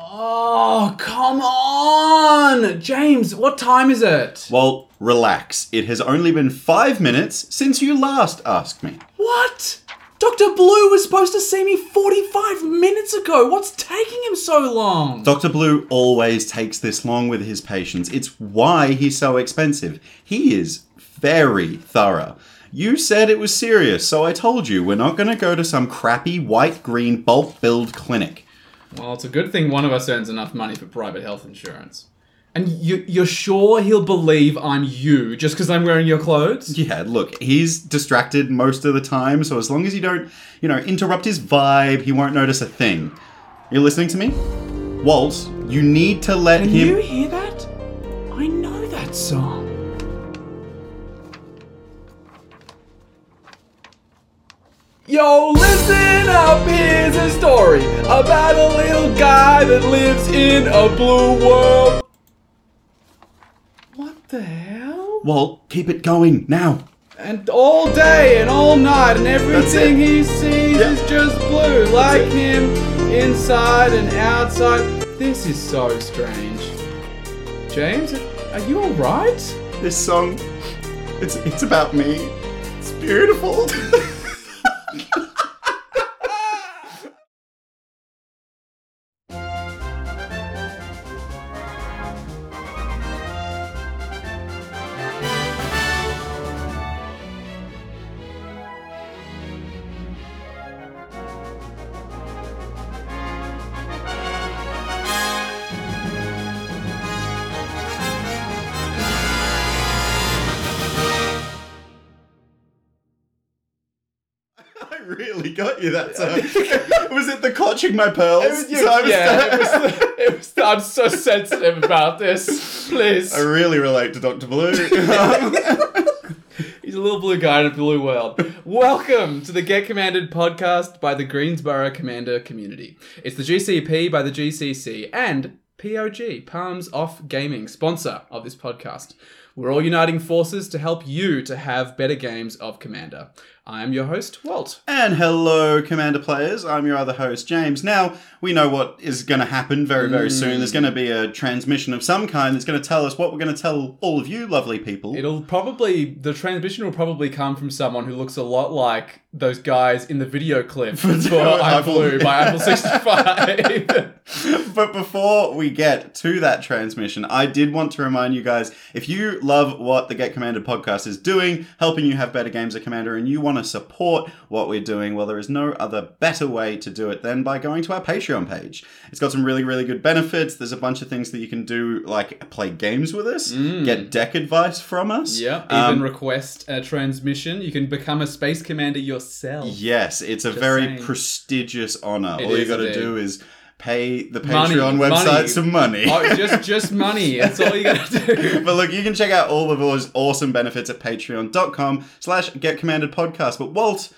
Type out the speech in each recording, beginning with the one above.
Oh, come on! James, what time is it? Well, relax. It has only been five minutes since you last asked me. What? Dr. Blue was supposed to see me 45 minutes ago. What's taking him so long? Dr. Blue always takes this long with his patients. It's why he's so expensive. He is very thorough. You said it was serious, so I told you we're not going to go to some crappy white green bulk build clinic. Well, it's a good thing one of us earns enough money for private health insurance. And you, you're sure he'll believe I'm you just because I'm wearing your clothes? Yeah, look, he's distracted most of the time, so as long as you don't, you know, interrupt his vibe, he won't notice a thing. You're listening to me? Walt, you need to let Can him. you hear that? I know that song. Yo, listen up, here's a story about a little guy that lives in a blue world. What the hell? Walt, keep it going now. And all day and all night, and everything he sees Yeah. is just blue, like him, inside and outside. This is so strange. James, are you alright? This song, it's it's about me. It's beautiful. you that uh, song. was it the clutching my pearls? time yeah, it was, it was, I'm so sensitive about this. Please. I really relate to Dr. Blue. He's a little blue guy in a blue world. Welcome to the Get Commanded podcast by the Greensborough Commander community. It's the GCP by the GCC and POG, Palms Off Gaming, sponsor of this podcast. We're all uniting forces to help you to have better games of Commander. I am your host, Walt. And hello, Commander players. I'm your other host, James. Now, we know what is going to happen very, very soon. There's going to be a transmission of some kind that's going to tell us what we're going to tell all of you lovely people. It'll probably, the transmission will probably come from someone who looks a lot like those guys in the video clip for I'm Apple. Blue by Eiffel 65. but before we get to that transmission, I did want to remind you guys if you love what the Get Commanded podcast is doing, helping you have better games of Commander, and you want to support what we're doing, well, there is no other better way to do it than by going to our Patreon page. It's got some really, really good benefits. There's a bunch of things that you can do, like play games with us, get deck advice from us. Yep, Um, even request a transmission. You can become a space commander yourself. Yes, it's a very saying. prestigious honor. It All you got to do is pay the Money, Patreon website money. some money. Oh, just just money. That's all you gotta do. but look, you can check out all of those awesome benefits at patreon.com slash get commanded podcast. But Walt,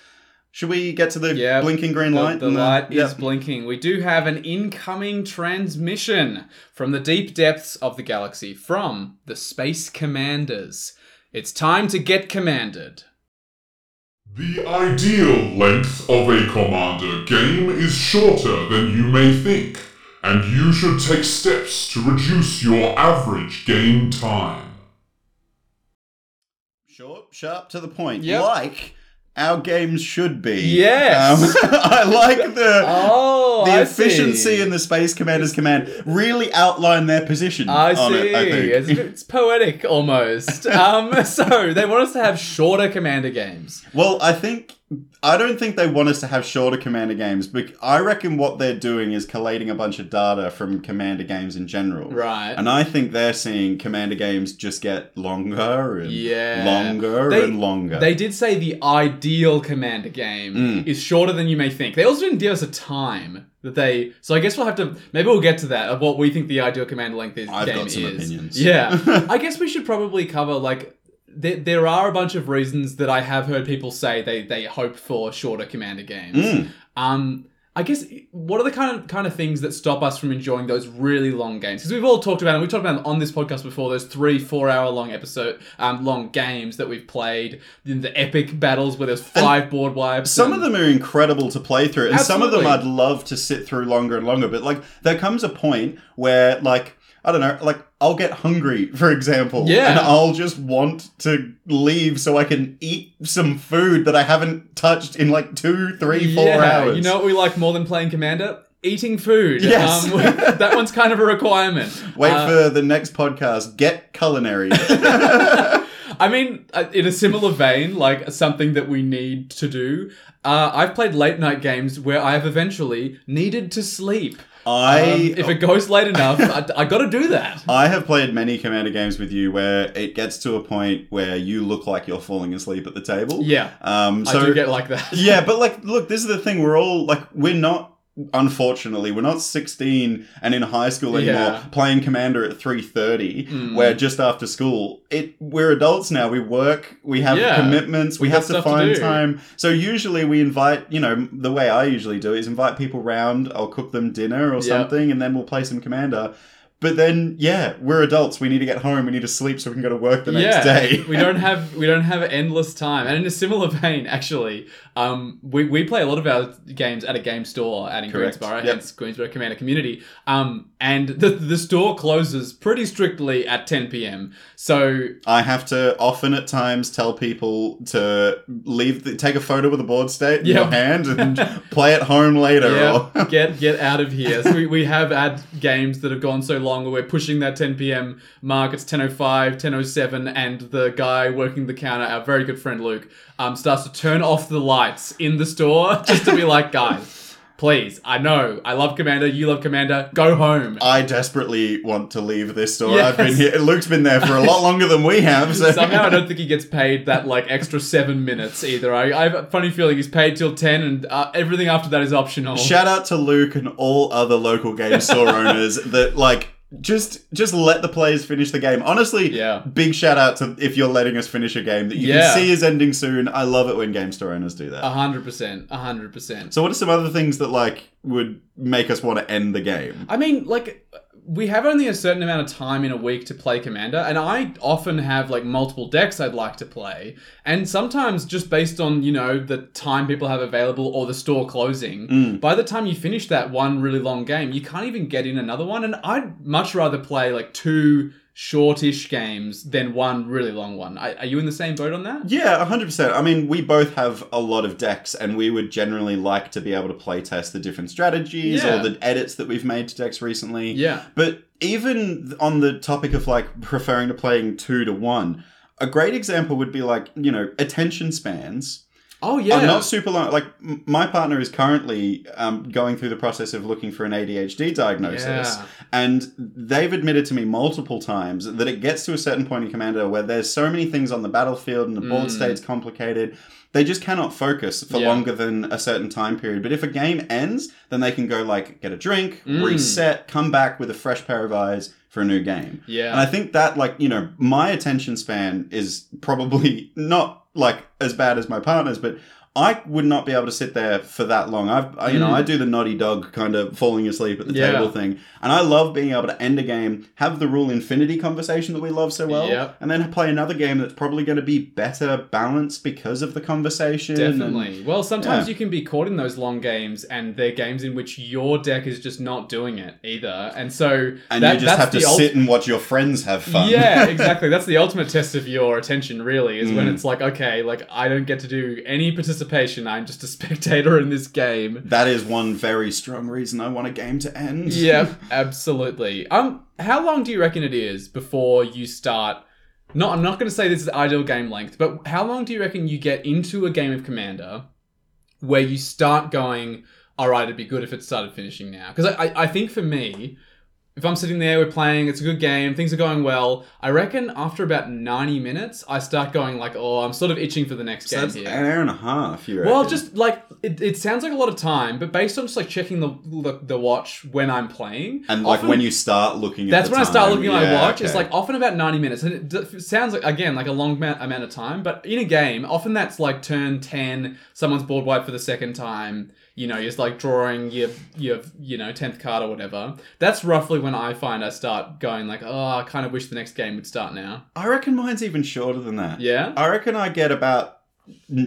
should we get to the Yeah, blinking green The, light? the and light is Yep. blinking. We do have an incoming transmission from the deep depths of the galaxy from the Space Commanders. It's time to get commanded. The ideal length of a Commander game is shorter than you may think, and you should take steps to reduce your average game time. Short, sharp, to the point. Yep. Like our games should be. Yes. Um, I like the... Oh, the I efficiency see. in the Space Commander's command really outline their position I on see. it, I. It's, it's poetic almost. um, so they want us to have shorter commander games. Well, I think I don't think they want us to have shorter Commander games, but I reckon what they're doing is collating a bunch of data from Commander games in general. Right. And I think they're seeing Commander games just get longer and Yeah. longer They- and longer. They did say the ideal commander game Mm. is shorter than you may think. They also didn't give us a time that they. So I guess we'll have to. Maybe we'll get to that of what we think the ideal commander length is. I've game got some is. opinions. Yeah, I guess we should probably cover like. There, there are a bunch of reasons that I have heard people say they, they hope for shorter commander games. Mm. Um, I guess what are the kind of kind of things that stop us from enjoying those really long games? Because we've all talked about, and we talked about on this podcast before, those three, four hour long episode, um, long games that we've played, in the epic battles where there's five board wipes. Some and- of them are incredible to play through, and some of them I'd love to sit through longer and longer. But like, there comes a point where, like, I don't know, like I'll get hungry, for example, Yeah. and I'll just want to leave so I can eat some food that I haven't touched in like two, three, four yeah, hours. You know what we like more than playing Commander? Eating food. Yes. Um, that one's kind of a requirement. Wait Uh, for the next podcast. Get culinary. I mean, uh, in a similar vein, like something that we need to do, uh, I've played late night games where I have eventually needed to sleep. I Um, if it goes late enough, I, I got to do that. I have played many commander games with you where it gets to a point where you look like you're falling asleep at the table. Yeah, Um. So I do get like that. yeah, but like, look, this is the thing. We're all like, we're not. Unfortunately, we're not 16 and in high school anymore Yeah. playing Commander at 3:30. Mm. Where just after school, it we're adults now. We work, we have Yeah. commitments, we, We have to stuff to find time. So usually we invite, you know, the way I usually do is invite people round. I'll cook them dinner or Yep. something, and then we'll play some Commander. But then, yeah, we're adults. We need to get home. We need to sleep so we can go to work the next day. we don't have we don't have endless time. And in a similar vein, actually, um, we, we play a lot of our games at a game store out in Correct. Greensborough, Yep. hence Greensborough Commander Community. Um, and the the store closes pretty strictly at 10 p.m. So I have to often at times tell people to leave, the, take a photo with a board state in Yep. your hand and play at home later. yeah, Or, get get out of here. So we, we have had games that have gone so long where we're pushing that 10 p.m. mark. It's 10:05, 10:07, and the guy working the counter, our very good friend Luke, um, starts to turn off the in the store just to be like, guys, please, I know, I love Commander, you love Commander, go home. I desperately want to leave this store. Yes. I've been here. Luke's been there for a lot longer than we have. So Somehow I don't think he gets paid that like extra seven minutes either. I, I have a funny feeling he's paid till ten, and uh, everything after that is optional. Shout out to Luke and all other local game store owners that like just just let the players finish the game. Honestly, Yeah. big shout out to if you're letting us finish a game that you Yeah. can see is ending soon. I love it when game store owners do that. A hundred percent, a hundred percent. So what are some other things that like would make us want to end the game? I mean, like, we have only a certain amount of time in a week to play Commander, and I often have like multiple decks I'd like to play, and sometimes just based on you know the time people have available or the store closing, Mm. by the time you finish that one really long game, you can't even get in another one, and I'd much rather play like two shortish games than one really long one. Are, are you in the same boat on that? Yeah, 100%. I mean, we both have a lot of decks, and we would generally like to be able to play test the different strategies Yeah. or the edits that we've made to decks recently. Yeah. But even on the topic of like preferring to playing two to one, a great example would be like, you know, attention spans. Oh yeah. are not super long. Like, my partner is currently um, going through the process of looking for an ADHD diagnosis. Yeah. And they've admitted to me multiple times that it gets to a certain point in Commander where there's so many things on the battlefield and the board Mm. state's complicated. They just cannot focus for Yeah. longer than a certain time period. But if a game ends, then they can go like get a drink, Mm. reset, come back with a fresh pair of eyes for a new game. Yeah. And I think that like, you know, my attention span is probably not like as bad as my partner's, but I would not be able to sit there for that long. I've, I, you know, Mm. I do the naughty dog kind of falling asleep at the Yeah. table thing, and I love being able to end a game, have the rule infinity conversation that we love so well, Yep. and then play another game that's probably going to be better balanced because of the conversation. and- Definitely. Well, sometimes Yeah. you can be caught in those long games, and they're games in which your deck is just not doing it either, and so and that- you just have to ult- sit and watch your friends have fun. Yeah, exactly. That's the ultimate test of your attention. Really, is when Mm. it's like, okay, like I don't get to do any participation. I'm just a spectator in this game. that is one very strong reason I want a game to end. Yeah, absolutely. Um, how long do you reckon it is before you start? Not, I'm not going to say this is ideal game length, but how long do you reckon you get into a game of Commander where you start going, all right, it'd be good if it started finishing now? Because I, I, I think for me, if I'm sitting there, we're playing, it's a good game, things are going well. I reckon after about 90 minutes, I start going like, oh, I'm sort of itching for the next So game that's here. an hour and a half. You Well, just like it, it sounds like a lot of time, but based on just like checking the the, the watch when I'm playing, and like often- when you start looking. at that's when I start looking at my yeah, watch. It's okay. like often about ninety minutes, and it d- sounds like again like a long amount, amount of time. But in a game, often that's like turn ten, someone's board wipe for the second time. You know, you're like drawing your your you know tenth card or whatever. That's roughly when I find I start going like, oh, I kind of wish the next game would start now. I reckon mine's even shorter than that. Yeah. I reckon I get about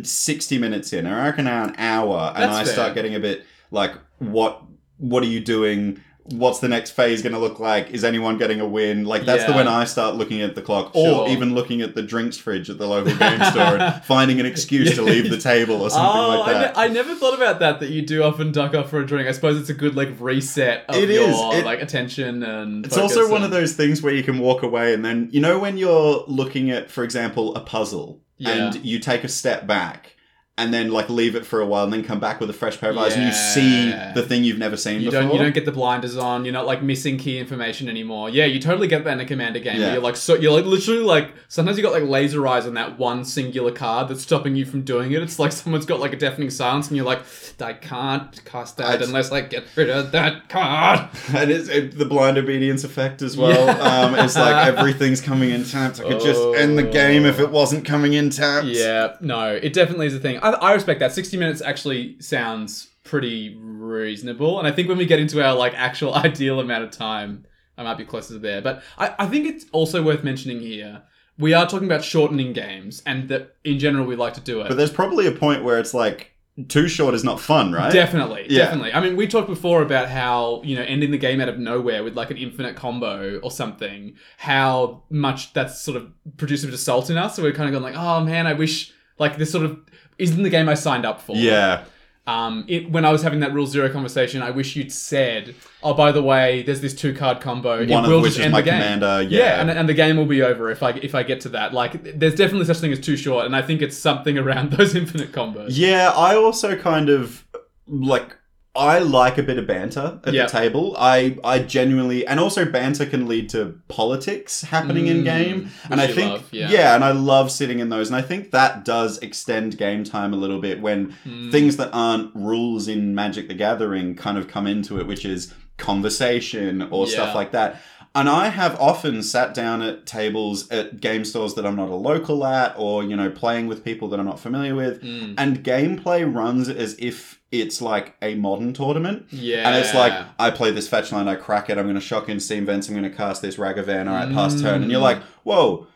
60 minutes in. I reckon an hour, and That's I fair. start getting a bit like, what What are you doing? What's the next phase going to look like? Is anyone getting a win? Like, that's the when I start looking at the clock, Sure. or even looking at the drinks fridge at the local game store and finding an excuse to leave the table or something oh, like that. I, ne- I never thought about that. That you do often duck off for a drink. I suppose it's a good like reset of It your is. It- like attention and. It's also focus one of those things where you can walk away and then, you know, when you're looking at, for example, a puzzle Yeah. and you take a step back and then like leave it for a while and then come back with a fresh pair of eyes and you see the thing you've never seen You before. don't you don't get the blinders on. You're not like missing key information anymore. Yeah, you totally get that in a commander game. Yeah. Where you're like so you're like literally like sometimes you got like laser eyes on that one singular card that's stopping you from doing it. It's like someone's got like a deafening silence and you're like, I can't cast that I- unless I get rid of that card. and it's it, the blind obedience effect as well. Yeah. Um, it's like everything's coming in tapped. I could just end the game if it wasn't coming in tapped. Yeah, no, it definitely is a thing. I, I respect that. 60 minutes actually sounds pretty reasonable. And I think when we get into our like actual ideal amount of time, I might be closer to there. But I, I think it's also worth mentioning here. We are talking about shortening games, and that in general we like to do it. But there's probably a point where it's like too short is not fun, right? Definitely, Yeah. definitely. I mean, we talked before about how you know ending the game out of nowhere with like an infinite combo or something. How much that's sort of produced a bit of salt in us. So we're kind of going like, oh man, I wish like this sort of isn't the game I signed up for. Yeah. Um, it, when I was having that rule zero conversation, I wish you'd said, "Oh, by the way, there's this two card combo. it will of which just is end my the game." commander. Yeah, Yeah. and, and the game will be over if I if I get to that. Like, there's definitely such thing as too short, and I think it's something around those infinite combos. Yeah, I also kind of like I like a bit of banter at Yeah. the table. I I genuinely and also banter can lead to politics happening in Mm, game. And I think love, yeah. and I love sitting in those and I think that does extend game time a little bit when Mm. things that aren't rules in Magic the Gathering kind of come into it, which is conversation or Yeah. stuff like that. And I have often sat down at tables at game stores that I'm not a local at, or, you know, playing with people that I'm not familiar with. Mm. And gameplay runs as if it's like a modern tournament. Yeah, And it's like, I play this fetch land, I crack it, I'm going to shock in Steam Vents, I'm going to cast this Ragavan, all right, pass turn. And you're Mm. like, whoa,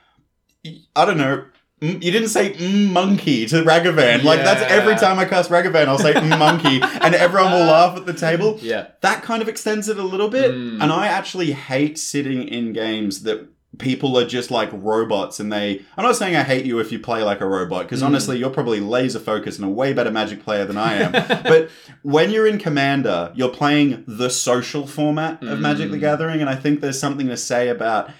I don't know. mm, You didn't say mm, monkey to Ragavan. Like, that's every time I cast Ragavan, I'll say mm, monkey, and everyone will laugh at the table yeah, that kind of extends it a little bit. Mm. And I actually hate sitting in games that people are just like robots and they I'm not saying I hate you if you play like a robot because Mm. honestly you're probably laser focused and a way better magic player than I am. but when you're in Commander, you're playing the social format of Magic the Mm. Gathering and I think there's something to say about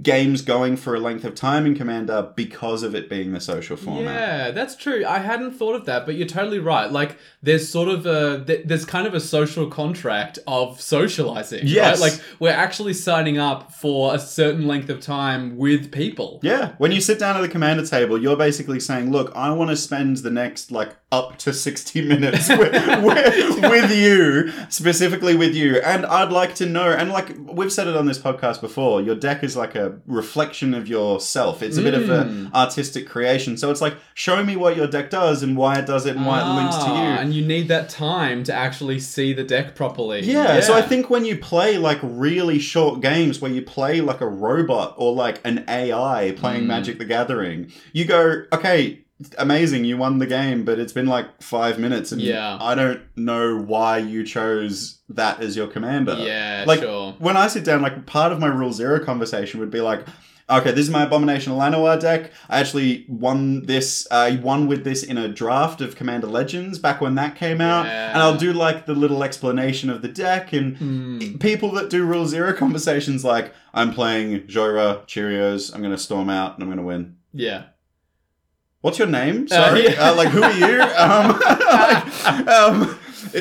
games going for a length of time in Commander because of it being the social format. Yeah, that's true. I hadn't thought of that, but you're totally right. Like, there's sort of a th- there's kind of a social contract of socializing. Yes. right? like we're actually signing up for a certain length of time with people. Yeah, when you sit down at the commander table, you're basically saying, "Look, I want to spend the next like up to sixty minutes with, with, with you, specifically with you, and I'd like to know." And like we've said it on this podcast before, your deck is like a reflection of yourself. It's a bit of an Mm. artistic creation. So it's like, show me what your deck does and why it does it and why it links to Ah, you. and you need that time to actually see the deck properly. Yeah, so I think when you play like really short games where you play like a robot or like an AI playing Mm. Magic the Gathering, you go, okay, amazing, you won the game, but it's been like five minutes and Yeah. I don't know why you chose that as your commander. yeah, like sure. when I sit down, like part of my rule zero conversation would be like, okay, this is my Abomination of Llanowar deck. I actually won this, uh, won with this in a draft of Commander Legends back when that came out, Yeah. and I'll do like the little explanation of the deck and. Hmm. People that do Rule Zero conversations like, I'm playing Jhoira, Cheerios, I'm going to storm out and I'm going to win. Yeah. What's your name? Sorry. yeah. Uh, like, who are you? Um, like, um,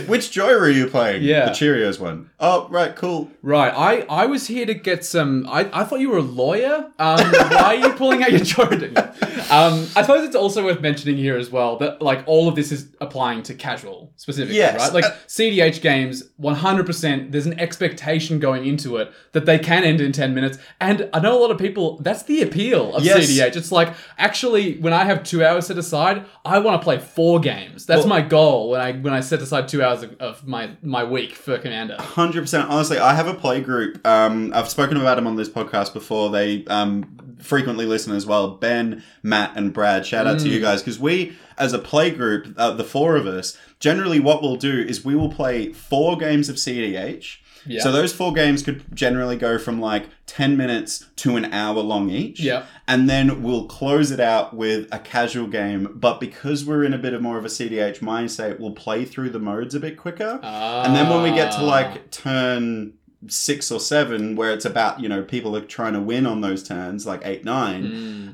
Which Jhoira are you playing? Yeah. The Cheerios one. Oh, right, cool. Right, I, I was here to get some. I, I thought you were a lawyer. Um, why are you pulling out your Jordan? Um, I suppose it's also worth mentioning here as well that like all of this is applying to casual specifically, Yes. right? Like Uh, CDH games, one hundred percent. There's an expectation going into it that they can end in ten minutes, and I know a lot of people. That's the appeal of Yes. CDH. It's like actually when I have two hours set aside, I want to play four games. That's Well- my goal when I when I set aside two hours of, of my my week for Commander. Hundred percent. Honestly, I have a play group. Um, I've spoken about them on this podcast before. They um, frequently listen as well. Ben, Matt, and Brad. Shout out to Mm. you guys because we, as a play group, uh, the four of us, generally what we'll do is we will play four games of CDH. Yeah. So those four games could generally go from like ten minutes to an hour long each. Yeah. And then we'll close it out with a casual game. But because we're in a bit of more of a CDH mindset, we'll play through the modes a bit quicker. And then when we get to Ah. like turn six or seven, where it's about, you know, people are trying to win on those turns, like eight, nine,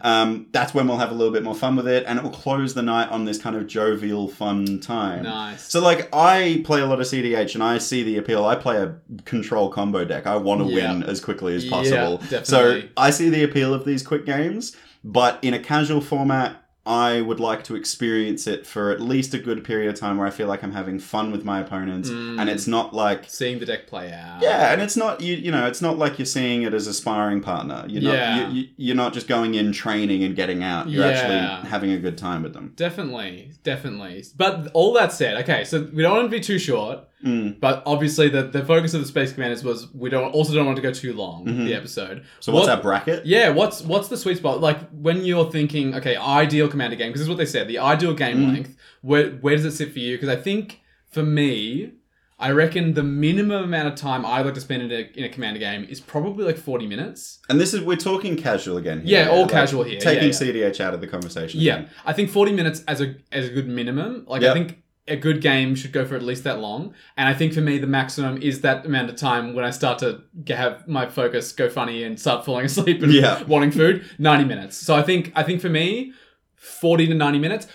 Mm. um, that's when we'll have a little bit more fun with it. And it will close the night on this kind of jovial, fun time. Nice. So, like, I play a lot of CDH and I see the appeal. I play a control combo deck. I want to Yeah. win as quickly as Yeah, possible. so. I see the appeal of these quick games, but in a casual format, I would like to experience it for at least a good period of time where I feel like I'm having fun with my opponents Mm. and it's not like Seeing the deck play out. yeah, and it's not you. You know, it's not like you're seeing it as a sparring partner. You're not. Yeah. You, you, you're not just going in training and getting out. You're Yeah. actually having a good time with them. Definitely, definitely. But all that said, okay, so we don't want to be too short, Mm. but obviously the, the focus of the Space Commanders was we don't also don't want to go too long Mhm. the episode. So what's What- our bracket? Yeah, what's what's the sweet spot? Like when you're thinking, okay, ideal commander game, because this is what they said, the ideal game Mm. length. Where where does it sit for you? Because I think for me, I reckon the minimum amount of time I like to spend in a, in a commander game is probably like forty minutes. And this is we're talking casual again. Here, Yeah, all casual here, Taking yeah, CDH out of the conversation. Yeah, again. I think forty minutes as a as a good minimum. Like I think a good game should go for at least that long. And I think for me the maximum is that amount of time when I start to have my focus go funny and start falling asleep and Yeah. wanting food. Ninety minutes. So I think I think for me, forty to ninety minutes.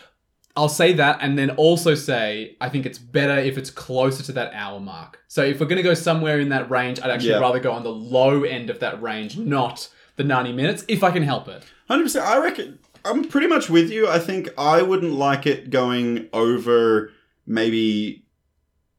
I'll say that and then also say I think it's better if it's closer to that hour mark. So if we're gonna go somewhere in that range, I'd actually Yeah. rather go on the low end of that range, not the ninety minutes, if I can help it. Hundred percent. I reckon I'm pretty much with you. I think I wouldn't like it going over maybe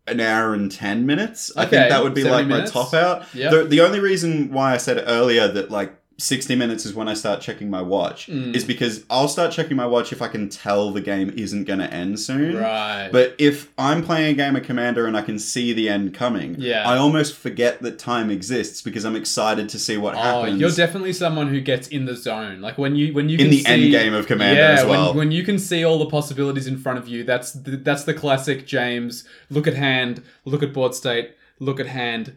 an hour and ten minutes. I Okay, think that would be 70 like my top out. Yep. The the only reason why I said earlier that like 60 minutes is when I start checking my watch Mm. is because I'll start checking my watch if I can tell the game isn't going to end soon. Right. But if I'm playing a game of Commander and I can see the end coming, Yeah. I almost forget that time exists because I'm excited to see what Oh, happens. you're definitely someone who gets in the zone. Like when you when you in can the see, end game of Commander yeah, as well. when, when you can see all the possibilities in front of you, that's the, that's the classic James. Look at hand, look at board state, look at hand,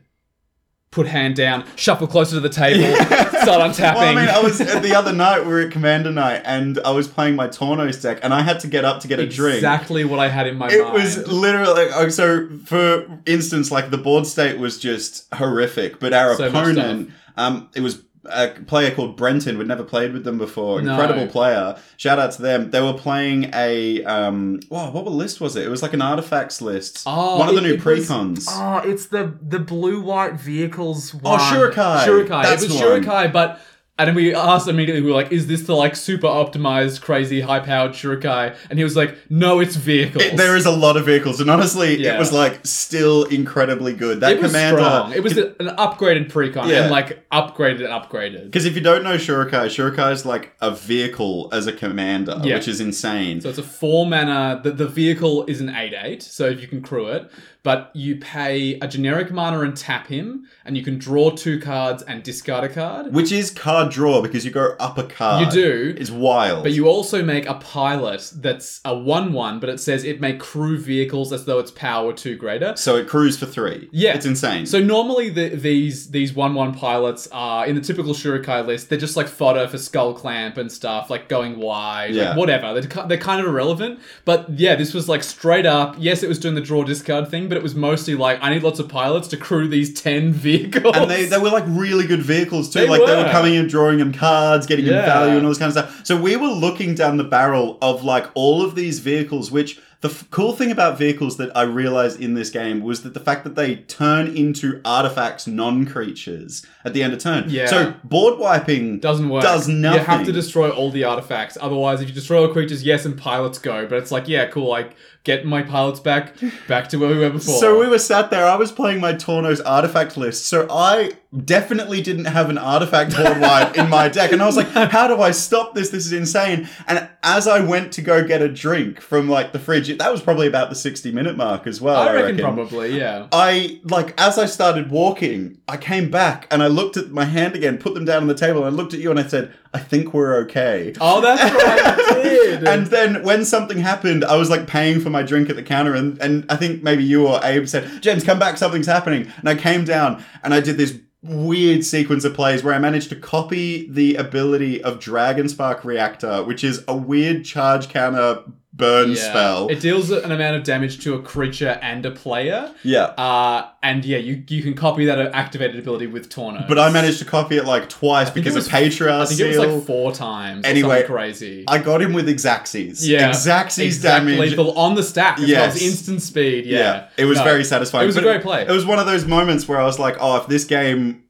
put hand down, shuffle closer to the table, start untapping. Well, I mean, I was the other night we were at Commander Night, and I was playing my Tawnos deck, and I had to get up to get a drink. exactly what I had in my It mind. was literally oh, so. For instance, like the board state was just horrific, but our So opponent, um, it was a player called Brenton. We'd never played with them before. No. Incredible player. Shout out to them. They were playing a um. Wow, what list was it? It was like an artifacts list. Oh, one of the it- new it was- precons. Oh, it's the the blue white vehicles. Oh, one. Shorikai. Shorikai. That's it was one. Shorikai, but and then we asked immediately. We were like, "Is this the like super optimized, crazy, high powered Shorikai?" And he was like, "No, it's vehicles." It- there is a lot of vehicles, and honestly, Yeah. it was like still incredibly good. That It was commander, strong. It was an upgraded precon Yeah. and like upgraded and upgraded. Because if you don't know Shorikai, Shorikai is like a vehicle as a commander, Yeah. which is insane. So it's a four mana. The, the vehicle is an eight eight, so if you can crew it, but you pay a generic mana and tap him, and you can draw two cards and discard a card. which is card draw because you go up a card. You do. It's wild. But you also make a pilot that's a 1 1, but it says it may crew vehicles as though its power two greater. so it crews for three. Yeah. It's insane. So normally the, these these 1 1 pilots are in the typical Shorikai list, they're just like fodder for Skullclamp and stuff, like going wide, Yeah. like whatever. They're, they're kind of irrelevant. But yeah, this was like straight up. Yes, it was doing the draw discard thing, but it was mostly like, I need lots of pilots to crew these 10 vehicles. and they, they were like really good vehicles too. They like they were were. coming and drawing them cards, getting them value and all this kind of stuff. So we were looking down the barrel of like all of these vehicles, which The f- cool thing about vehicles that I realized in this game was that the fact that they turn into artifacts, non-creatures at the end of turn. Yeah. So board wiping Doesn't work. Does nothing. You have to destroy all the artifacts. Otherwise, if you destroy all creatures, yes, and pilots go. But it's like, yeah, cool. Like, get my pilots back, back to where we were before. So we were sat there. I was playing my Tawnos artifact list. So I definitely didn't have an artifact board wipe in my deck, and I was like, "How do I stop this? This is insane!" And as I went to go get a drink from like the fridge, that was probably about the sixty-minute mark as well. I I, reckon, probably, yeah. I like as I started walking, I came back and I looked at my hand again, put them down on the table, and I looked at you and I said, "I think we're okay." Oh, that's right, you did. And then when something happened, I was like paying for my drink at the counter, and, and I think maybe you or Abe said, James, come back, something's happening. And I came down and I did this weird sequence of plays where I managed to copy the ability of Dragon Spark Reactor, which is a weird charge counter burn Yeah. spell. It deals an amount of damage to a creature and a player. yeah. Uh, and yeah, you you can copy that activated ability with Torno. But I managed to copy it like twice because it of was- Patriarch I think seal. it was like four times. Anyway, crazy. I got him with Exaxes. yeah, Exaxes exact damage. lethal on the stack. As Yes. well instant speed. Yeah, it was No. very satisfying. It was a great play. It was one of those moments where I was like, oh, if this game.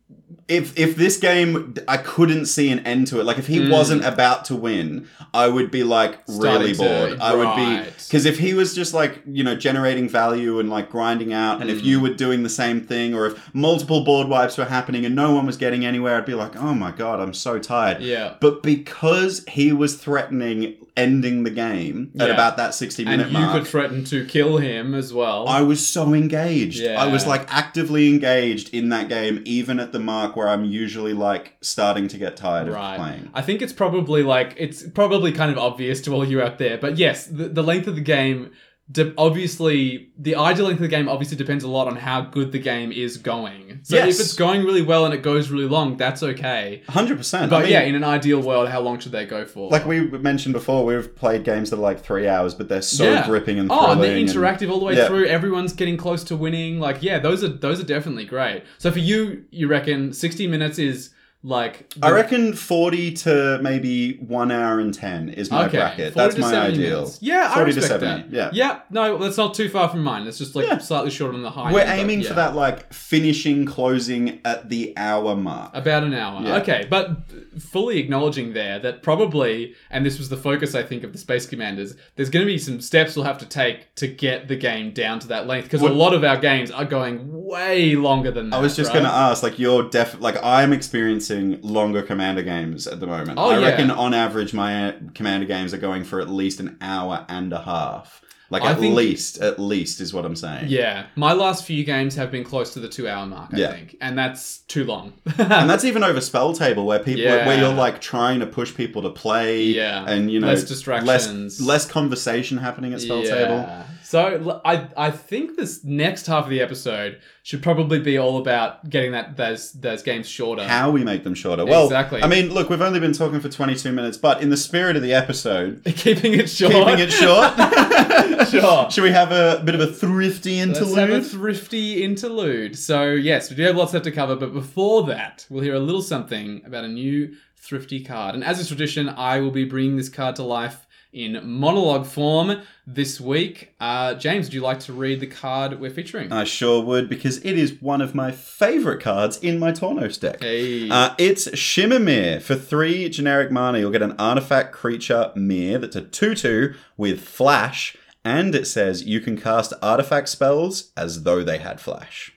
If, if this game I couldn't see an end to it, like if he wasn't about to win, I would be like really to- bored. I would be because if he was just like you know generating value and like grinding out, and if Hmm. you were doing the same thing, or if multiple board wipes were happening and no one was getting anywhere, I'd be like, oh my god, I'm so tired. Yeah. But because he was threatening ending the game at Yeah. about that sixty minute And you mark, could threaten to kill him as well. I was so engaged. Yeah. I was like actively engaged in that game, even at the mark where I'm usually like starting to get tired right. of playing. I think it's probably like it's probably kind of obvious to all you out there, but yes, the, the length of the game. De- obviously, the ideal length of the game obviously depends a lot on how good the game is going. So Yes. if it's going really well and it goes really long, that's okay. Hundred percent. But yeah, in an ideal world, how long should they go for? like we mentioned before, we've played games that are like three hours, but they're so Yeah. gripping and Oh, and they're interactive all the way yeah. through. Everyone's getting close to winning. Like, yeah, those are those are definitely great. So for you, you reckon sixty minutes is like I reckon forty to maybe one hour and ten is my okay, bracket. 40 That's to my 70 ideal. minutes. Yeah, I 40 to respect 70, that. yeah. yeah. No, that's not too far from mine. It's just like Yeah. slightly shorter on the high. We're end, but aiming yeah. for that like finishing closing at the hour mark. About an hour. Yeah. Okay, but fully acknowledging there that probably, and this was the focus, I think, of the Space Commanders, there's going to be some steps we'll have to take to get the game down to that length because a lot of our games are going way longer than that. I was just right? going to ask, like, you're def, like, I'm experiencing longer Commander games at the moment. Oh, I yeah. reckon on average, my uh, Commander games are going for at least an hour and a half. Like, I at think- least, at least is what I'm saying. Yeah, my last few games have been close to the two-hour mark, I Yeah. think, and that's too long. And that's even over SpellTable where people Yeah. where you're like trying to push people to play Yeah. and you know Less distractions. less, less conversation happening at SpellTable So I I think this next half of the episode should probably be all about getting that those those games shorter. how we make them shorter well Exactly. i mean look we've only been talking for 22 minutes but in the spirit of the episode Keeping it short. keeping it short Sure. should we have a bit of a thrifty Let's have a interlude thrifty interlude. So yes, we do have lots left to cover, but before that, we'll hear a little something about a new thrifty card. And as is tradition, I will be bringing this card to life in monologue form this week. Uh, James, would you like to read the card we're featuring? I sure would because it is one of my favorite cards in my Tawnos deck. hey. Uh, it's Shimmer Myr. For three generic mana, you'll get an artifact creature Myr that's a 2 2 with flash, and it says you can cast artifact spells as though they had flash.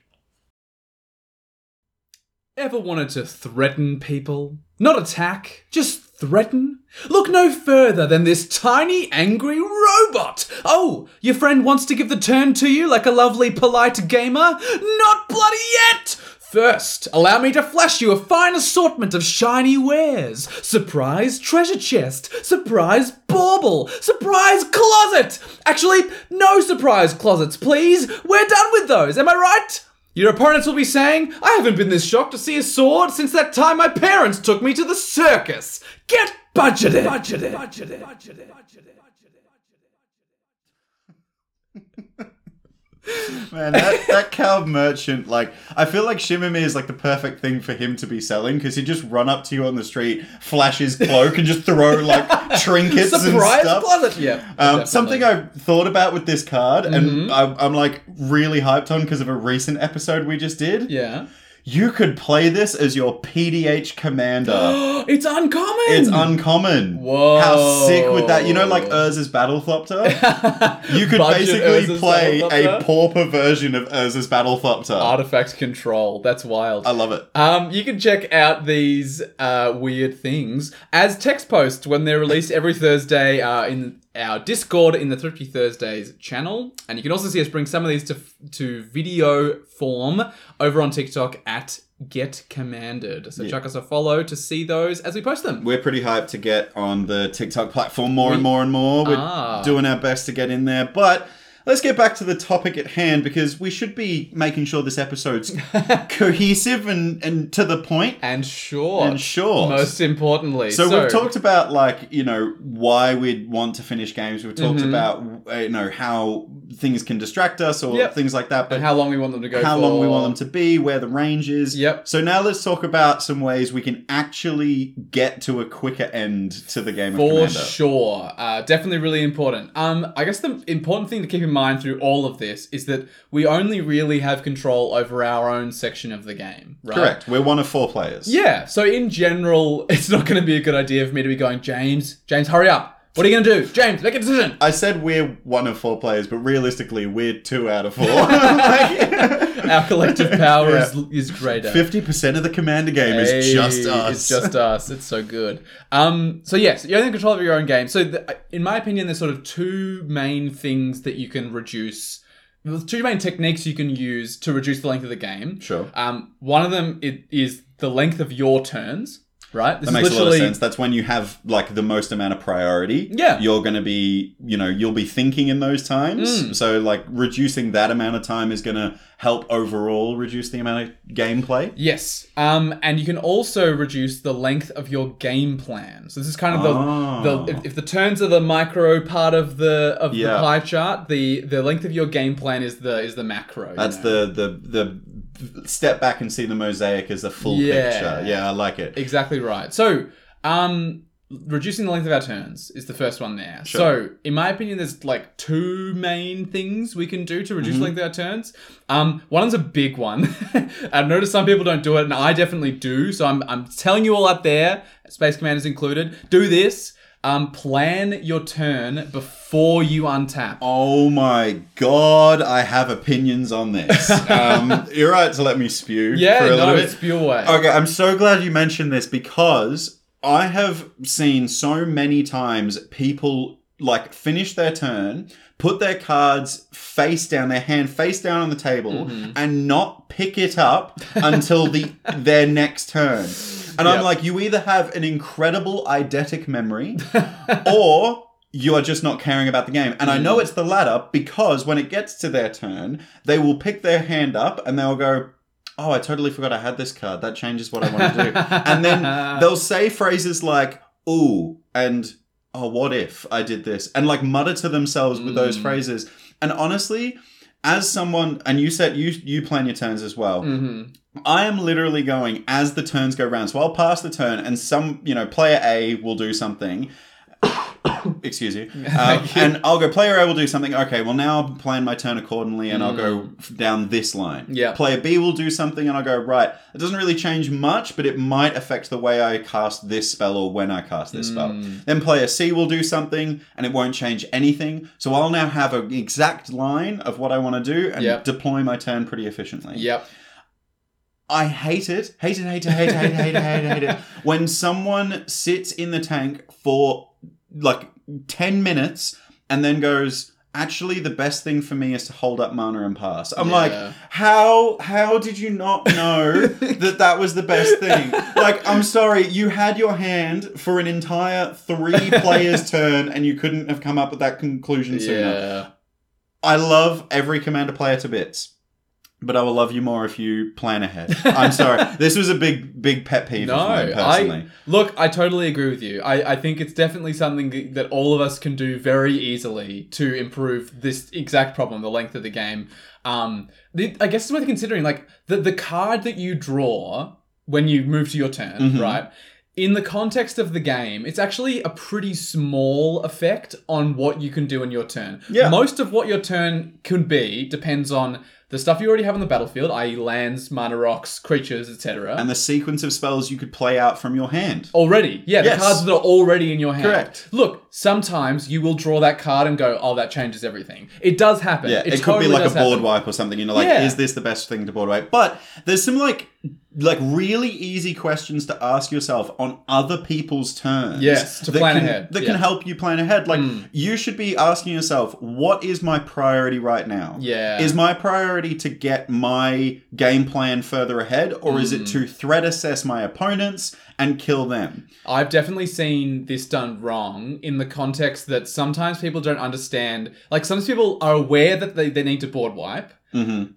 Ever wanted to threaten people? Not attack, just threaten? Look no further than this tiny, angry robot! Oh, your friend wants to give the turn to you like a lovely, polite gamer? Not bloody yet! First, allow me to flash you a fine assortment of shiny wares. Surprise treasure chest, surprise bauble, surprise closet! Actually, no surprise closets, please. We're done with those, am I right? Your opponents will be saying, I haven't been this shocked to see a sword since that time my parents took me to the circus. Get budgeted. Budgeted. Budgeted. Budgeted. Man, that, that cow merchant, like, I feel like Shimmer Myr is like the perfect thing for him to be selling because he'd just run up to you on the street, flash his cloak, and just throw like trinkets and stuff. closet. Yeah. Um, something I've thought about with this card, and I'm, I'm like really hyped on because of a recent episode we just did. Yeah. You could play this as your PDH commander. it's uncommon. it's uncommon. Whoa. How sick would that? You know, like Urza's Battlethopter? You could Budget basically Urza's play a Battlethopter. pauper version of Urza's Battlethopter. artifact control. That's wild. I love it. Um, you can check out these uh, weird things as text posts when they're released every Thursday uh, in our Discord in the Thrifty Thursdays channel, and you can also see us bring some of these to to video form over on TikTok at Get Commanded. So Yeah. chuck us a follow to see those as we post them. We're pretty hyped to get on the TikTok platform more and more and more. We're are. doing our best to get in there. But let's get back to the topic at hand because we should be making sure this episode's cohesive and, and to the point. And short. and short. Most importantly. so, we've talked about like you know why we'd want to finish games. We've talked Mhm. about you know how things can distract us or Yep. things like that. But and how long we want them to go how for. long we want them to be, where the range is. Yep. So now let's talk about some ways we can actually get to a quicker end to the game For sure. Uh, definitely really important. Um, I guess the important thing to keep in mind through all of this is that we only really have control over our own section of the game, right? Correct. We're one of four players. Yeah, so in general, it's not going to be a good idea for me to be going, James, James, hurry up. What are you going to do? James, make a decision. I said we're one of four players, but realistically, we're two out of four. Like- Our collective power is, is greater. Fifty percent of the Commander game is just us. It's just us. It's so good. Um, so yes, you're in control of your own game. So the, in my opinion, there's sort of two main things that you can reduce. Two main techniques you can use to reduce the length of the game. Sure. Um, one of them is the length of your turns. Right. This That makes a lot of sense. That's when you have like the most amount of priority. Yeah. You're going to be, you know, you'll be thinking in those times. Mm. So like reducing that amount of time is going to help overall reduce the amount of gameplay. Yes. Um, and you can also reduce the length of your game plan. So this is kind of the, Oh. the if, if the turns are the micro part of the of Yeah. the pie chart, the the length of your game plan is the is the macro. That's know? the the the step back and see the mosaic as a full Yeah. picture. Yeah, I like it. exactly right. So, um, reducing the length of our turns is the first one there. Sure. So, in my opinion, there's like two main things we can do to reduce Mm-hmm. the length of our turns. Um, one's a big one. I've noticed some people don't do it, and I definitely do. So, I'm I'm telling you all out there, Space Commanders included, do this. Um, plan your turn before you untap. Oh my god, I have opinions on this. Um, you're right to let me spew Yeah, for a no, little bit. spew away. Okay, I'm so glad you mentioned this because I have seen so many times people like finish their turn, put their cards face down, their hand face down on the table, Mm-hmm. and not pick it up until the their next turn. And I'm like, you either have an incredible eidetic memory, or you are just not caring about the game. And I Mm. know it's the latter because when it gets to their turn, they will pick their hand up and they'll go, Oh, I totally forgot I had this card. That changes what I want to do. and then they'll say phrases like, Ooh, and oh, what if I did this? And like mutter to themselves with those Mm. phrases. And honestly, as someone, and you said you you plan your turns as well. hmm I am literally going as the turns go round. So I'll pass the turn, and some, you know, player A will do something. Excuse you. Um, and I'll go, player A will do something. Okay, well, now I'll plan my turn accordingly, and I'll go down this line. Yeah. Player B will do something, and I'll go, right. It doesn't really change much, but it might affect the way I cast this spell or when I cast this spell. Mm. Then player C will do something, and it won't change anything. So I'll now have an exact line of what I want to do and Yep. deploy my turn pretty efficiently. Yep. I hate it. Hate it, hate it, hate it, hate it, hate it, hate it, hate it. When someone sits in the tank for like 10 minutes and then goes, actually the best thing for me is to hold up mana and pass. I'm Yeah. like, how how did you not know that that was the best thing? Like, I'm sorry, you had your hand for an entire three players turn and you couldn't have come up with that conclusion sooner. Yeah. I love every commander player to bits. But I will love you more if you plan ahead. I'm sorry. this was a big, big pet peeve No, of mine personally. I look. I totally agree with you. I, I think it's definitely something that all of us can do very easily to improve this exact problem, the length of the game. Um, the, I guess it's worth considering, like the the card that you draw when you move to your turn, Mm-hmm. right? In the context of the game, it's actually a pretty small effect on what you can do in your turn. Yeah. Most of what your turn can be depends on the stuff you already have on the battlefield, i.e., lands, mana rocks, creatures, etc. and the sequence of spells you could play out from your hand. Already, yeah, Yes. the cards that are already in your hand. Correct. Look, sometimes you will draw that card and go, "Oh, that changes everything." It does happen. Yeah, it, could totally be like a board happen. wipe or something. You know, like Yeah. is this the best thing to board wipe? But there's some like like really easy questions to ask yourself on other people's turns. Yes, to plan can, ahead. That Yeah. can help you plan ahead. Like hmm. you should be asking yourself, what is my priority right now? Yeah. Is my priority to get my game plan further ahead, or is it hmm. to threat assess my opponents and kill them? I've definitely seen this done wrong in the context that sometimes people don't understand. Like, sometimes people are aware that they, they need to board wipe, Mm-hmm.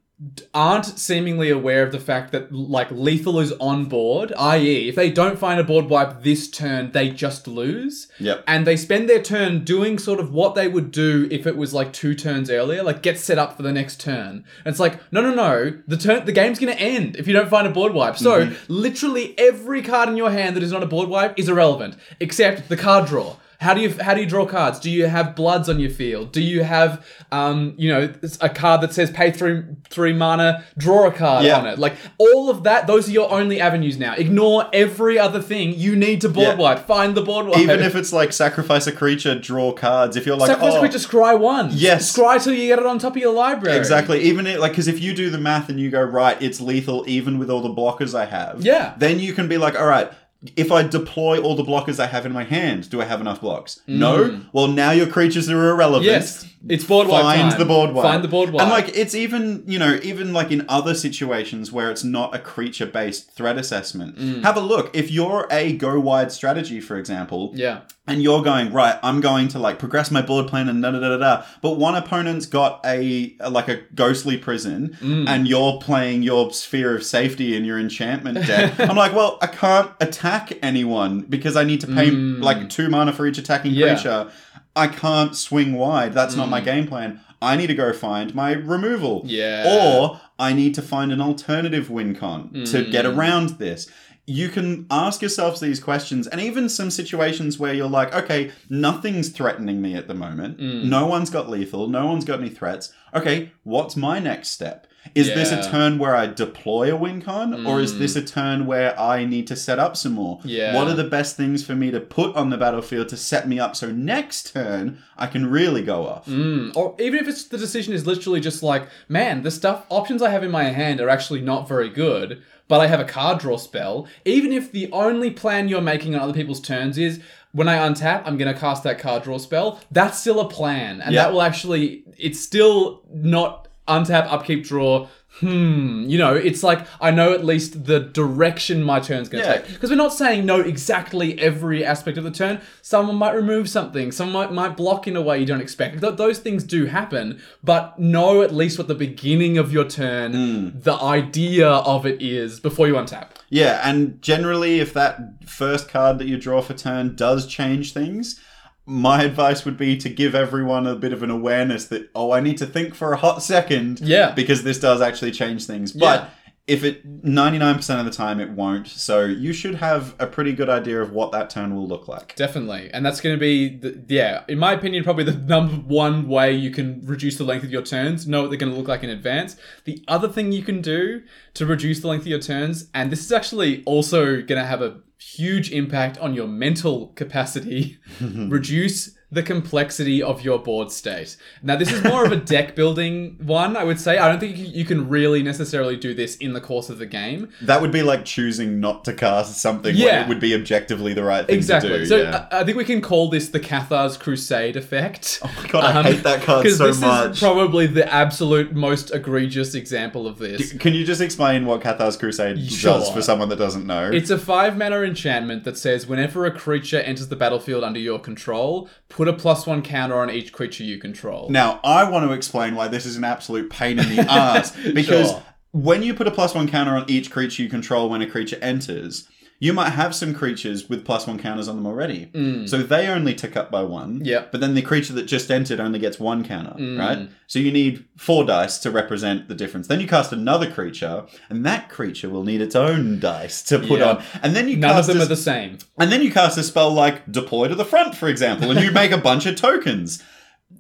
Aren't seemingly aware of the fact that, like, lethal is on board, i.e., if they don't find a board wipe this turn, they just lose. Yep. And they spend their turn doing sort of what they would do if it was like two turns earlier, like get set up for the next turn. And it's like, no, no, no, the turn, the game's gonna end if you don't find a board wipe. So mm-hmm. literally every card in your hand that is not a board wipe is irrelevant, except the card draw. How do you how do you draw cards? Do you have bloods on your field? Do you have um you know a card that says pay three three mana, draw a card Yeah. on it? Like all of that, those are your only avenues now. Ignore every other thing. You need to board Yeah. wipe. Find the board wipe. Even if it's like sacrifice a creature, draw cards. If you're like, Sacrifice oh, creature, scry one. Yes. Scry till you get it on top of your library. Exactly. Even it, like, because if you do the math and you go right, it's lethal even with all the blockers I have. Yeah. Then you can be like, all right. If I deploy all the blockers I have in my hand, do I have enough blocks? No. Well, now your creatures are irrelevant. Mm. Yes. It's board wipe Find time. the board wipe. Find the board wipe. And like it's even, you know, even like in other situations where it's not a creature based threat assessment. Mm. Have a look. If you're a go wide strategy, for example, yeah. And you're going right i'm going to like progress my board plan and da da da da but one opponent's got a, a- like a ghostly prison Mm. and you're playing your sphere of safety in your enchantment deck i'm like well i can't attack anyone because i need to pay like two mana for each attacking Mm. Yeah. Mm. creature i can't swing wide that's not my game plan i need to go find my removal Yeah. or I need to find an alternative win con to get Mm. around this. You can ask yourselves these questions, and even some situations where you're like, okay, nothing's threatening me at the moment. Mm. No one's got lethal. No one's got any threats. Okay, what's my next step? Is this a Mm. turn where I deploy a win con, or is this a turn where I need to set up some more? Yeah. What are the best things for me to put on the battlefield to set me up so next turn I can really go off? Mm. Or even if it's the decision is literally just like, man, the stuff options I have in my hand are actually not very good, but I have a card draw spell. Even if the only plan you're making on other people's turns is when I untap, I'm gonna cast that card draw spell. That's still a plan, and Yeah. that will actually. It's still not untap, upkeep, draw. Hmm, you know, it's like I know at least the direction my turn's gonna Yeah. take. Because we're not saying know exactly every aspect of the turn. Someone might remove something. Someone might, might block in a way you don't expect. Th- those things do happen, but know at least what the beginning of your turn, Mm. the idea of it is before you untap. Yeah, and generally, if that first card that you draw for turn does change things, my advice would be to give everyone a bit of an awareness that, oh, I need to think for a hot second. Yeah. Because this does actually change things. Yeah. But if it 99% of the time it won't. So you should have a pretty good idea of what that turn will look like. Definitely. And that's going to be, the, yeah, in my opinion, probably the number one way you can reduce the length of your turns, know what they're going to look like in advance. The other thing you can do to reduce the length of your turns, and this is actually also going to have a huge impact on your mental capacity, reduce the complexity of your board state. Now, this is more of a deck building one, I would say. I don't think you can really necessarily do this in the course of the game. That would be like choosing not to cast something when Yeah. it would be objectively the right thing Exactly. to do. so yeah. I, I think we can call this the Cathar's Crusade effect. oh my god, I um, hate that card so this much. is probably the absolute most egregious example of this. Can you just explain what Cathar's Crusade Sure. does for someone that doesn't know? It's a five mana enchantment that says whenever a creature enters the battlefield under your control, put a plus one counter on each creature you control. Now, I want to explain why this is an absolute pain in the ass because Sure. when you put a plus one counter on each creature you control when a creature enters, you might have some creatures with plus one counters on them already. Mm. So they only tick up by one. Yeah. But then the creature that just entered only gets one counter, mm. right? So you need four dice to represent the difference. Then you cast another creature, and that creature will need its own dice to put Yeah. on. And then you None of them a- are the same. and then you cast a spell like deploy to the front, for example, and you make a bunch of tokens.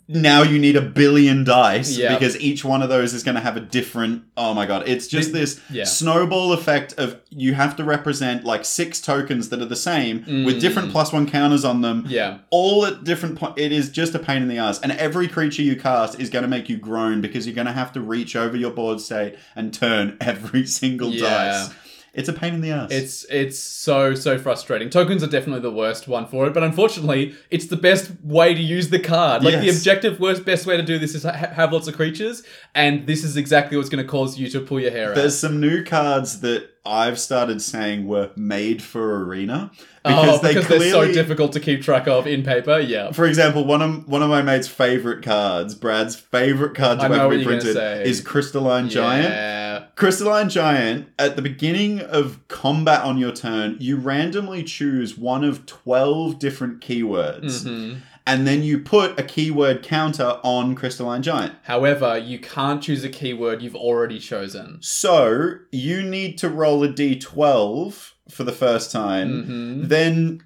Now you need a billion dice Yeah. because each one of those is going to have a different. Oh my god! It's just this yeah. snowball effect of you have to represent like six tokens that are the same with Mm. different plus one counters on them. Yeah. All at different points. It is just a pain in the ass, and every creature you cast is going to make you groan because you're going to have to reach over your board state and turn every single Yeah. dice. It's a pain in the ass. It's it's so so frustrating. Tokens are definitely the worst one for it, but unfortunately, it's the best way to use the card. Like the objective worst best way to do this is ha- have lots of creatures, and this is exactly what's going to cause you to pull your hair out. There's some new cards that I've started saying were made for Arena oh, they because they're so difficult to keep track of in paper. Yeah. For example, one of one of my mate's favorite cards, Brad's favorite card to ever be printed, is Crystalline Giant. Crystalline Giant, at the beginning of combat on your turn, you randomly choose one of 12 different keywords. Mhm. And then you put a keyword counter on Crystalline Giant. However, you can't choose a keyword you've already chosen. So you need to roll a d12 for the first time. Mhm. Then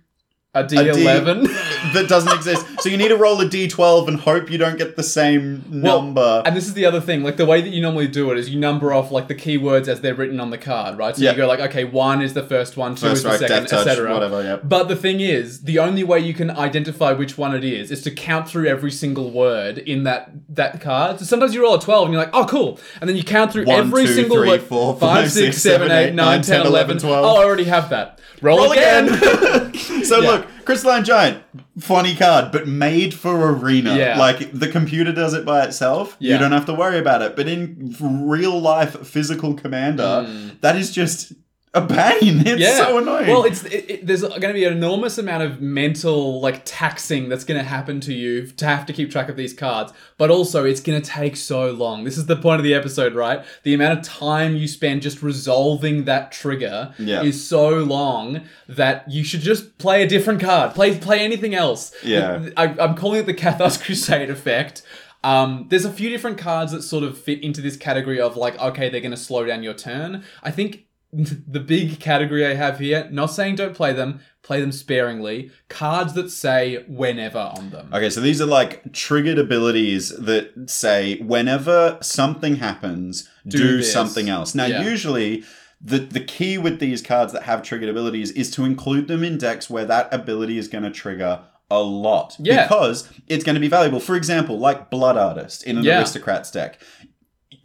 A D11. that doesn't exist. So you need to roll a d12 and hope you don't get the same Well, number. And this is the other thing, like the way that you normally do it is you number off like the keywords as they're written on the card, right? So Yeah. you go like, okay, one is the first one, two First is the second, etc. whatever. Yeah. But the thing is, the only way you can identify which one it is is to count through every single word in that that card. So sometimes you roll a twelve and you're like, oh cool, and then you count through One, every two, single three, word. four, five, five, six, six, seven, eight, nine, 10, 10, 11, 12. Oh, I already have that. Roll, Roll again. again. so Yeah. look, Crystalline Giant, funny card, but made for Arena. Yeah. Like the computer does it by itself. Yeah. You don't have to worry about it. But in real life physical commander, hmm. that is just a pain. It's yeah. so annoying. Well, it's it, it, there's going to be an enormous amount of mental like taxing that's going to happen to you to have to keep track of these cards, but also it's going to take so long. This is the point of the episode, right? The amount of time you spend just resolving that trigger Yeah. is so long that you should just play a different card. Play play anything else. Yeah. I, I'm calling it the Cathars Crusade effect. Um, there's a few different cards that sort of fit into this category of like, okay, they're going to slow down your turn. I think the big category I have here, not saying don't play them, play them sparingly. Cards that say whenever on them. Okay, so these are like triggered abilities that say whenever something happens, Do do, something else. Now, Yeah. usually the the key with these cards that have triggered abilities is to include them in decks where that ability is going to trigger a lot Yeah. because it's going to be valuable. For example, like Blood Artist in an Yeah. Aristocrats deck.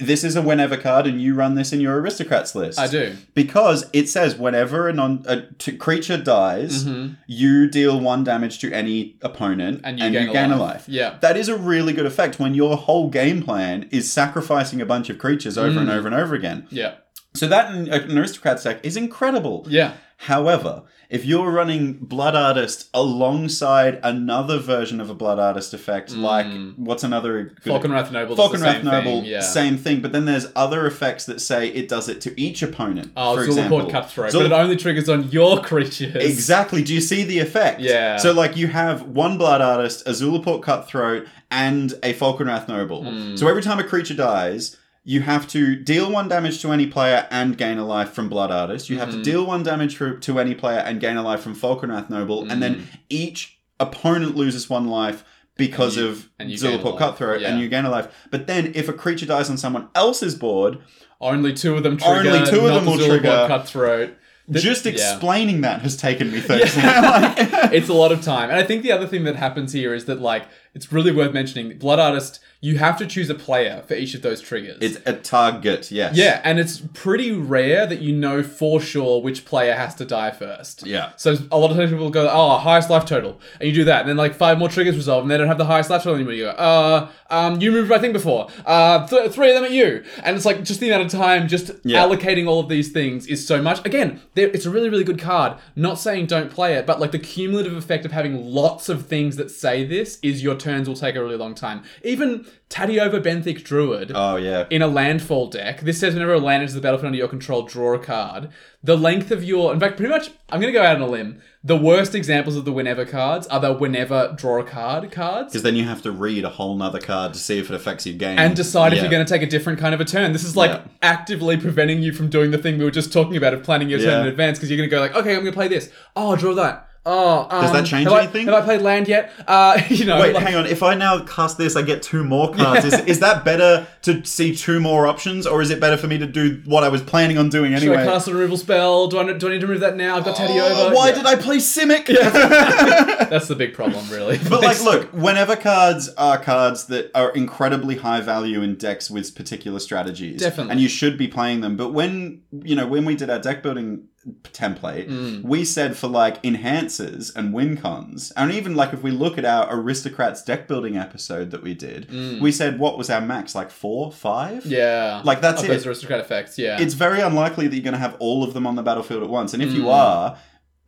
This is a whenever card, and you run this in your Aristocrats list. I do. because it says whenever a non a t- creature dies, Mhm. you deal one damage to any opponent, And you gain a life. Yeah. That is a really good effect when your whole game plan is sacrificing a bunch of creatures over and Mm. over and over again. Yeah. So that in an aristocrats deck is incredible. Yeah. However, if you're running Blood Artist alongside another version of a Blood Artist effect, like what's another good Mm. Falkenrath Noble. Falkenrath Noble. Yeah. same thing, but then there's other effects that say it does it to each opponent. Oh, for Zulaport example. Cutthroat, Zul- but it only triggers on your creatures. Exactly. Do you see the effect? Yeah. So like you have one blood artist, a Zulaport cutthroat, and a Falkenrath noble. Hmm. So every time a creature dies, you have to deal one damage to any player and gain a life from Blood Artist. You have Hmm. to deal one damage for, to any player and gain a life from Falkenrath Noble, and Hmm. then each opponent loses one life because And you- of and you gain a Zulaport life. Cutthroat, Yeah. and you gain a life. But then if a creature dies on someone else's board, Only two of them trigger. Only two of them will trigger. Cutthroat. The- just yeah. explaining that has taken me 30 seconds. it's a lot of time. And I think the other thing that happens here is that like it's really worth mentioning. Blood Artist, you have to choose a player for each of those triggers. It's a target, yes. yeah, and it's pretty rare that you know for sure which player has to die first. Yeah. So a lot of times people go, oh, highest life total, and you do that, and then like five more triggers resolve, and they don't have the highest life total anymore. You go, uh, um, you moved my thing before, uh, th- three of them at you, and it's like just the amount of time, just Yeah. allocating all of these things is so much. Again, it's a really really good card. Not saying don't play it, but like the cumulative effect of having lots of things that say this is your turns will take a really long time. Even Tatyova Benthic Druid Oh yeah. in a landfall deck, this says whenever a land enters the battlefield under your control, draw a card. The length of your, in fact, pretty much, I'm going to go out on a limb. The worst examples of the whenever cards are the whenever draw a card cards. Because then you have to read a whole nother card to see if it affects your game. And decide if you're going to take a different kind of a turn. This is like Yeah. actively preventing you from doing the thing we were just talking about of planning your turn Yeah. in advance because you're going to go like, okay, I'm going to play this. Oh, draw that. Oh, um, Does that change have I- anything? have I played land yet? Uh, you know, Wait, like- hang on. If I now cast this, I get two more cards. Is, is that better to see two more options, or is it better for me to do what I was planning on doing Should anyway? I cast a removal spell? Do I, do I need to remove that now? I've got Teddy Oh, over. why Yeah. did I play Simic? That's the big problem, really. But like, look, whenever cards are cards that are incredibly high value in decks with particular strategies, Definitely. and you should be playing them. But when you know when we did our deck building template, Mm. we said for like enhancers and win cons, and even like if we look at our aristocrats deck building episode that we did, we said what was our max like four, five, Mm. yeah, like that's of it. those aristocrat effects. Yeah, It's very unlikely that you're going to have all of them on the battlefield at once, and if you Mm. are,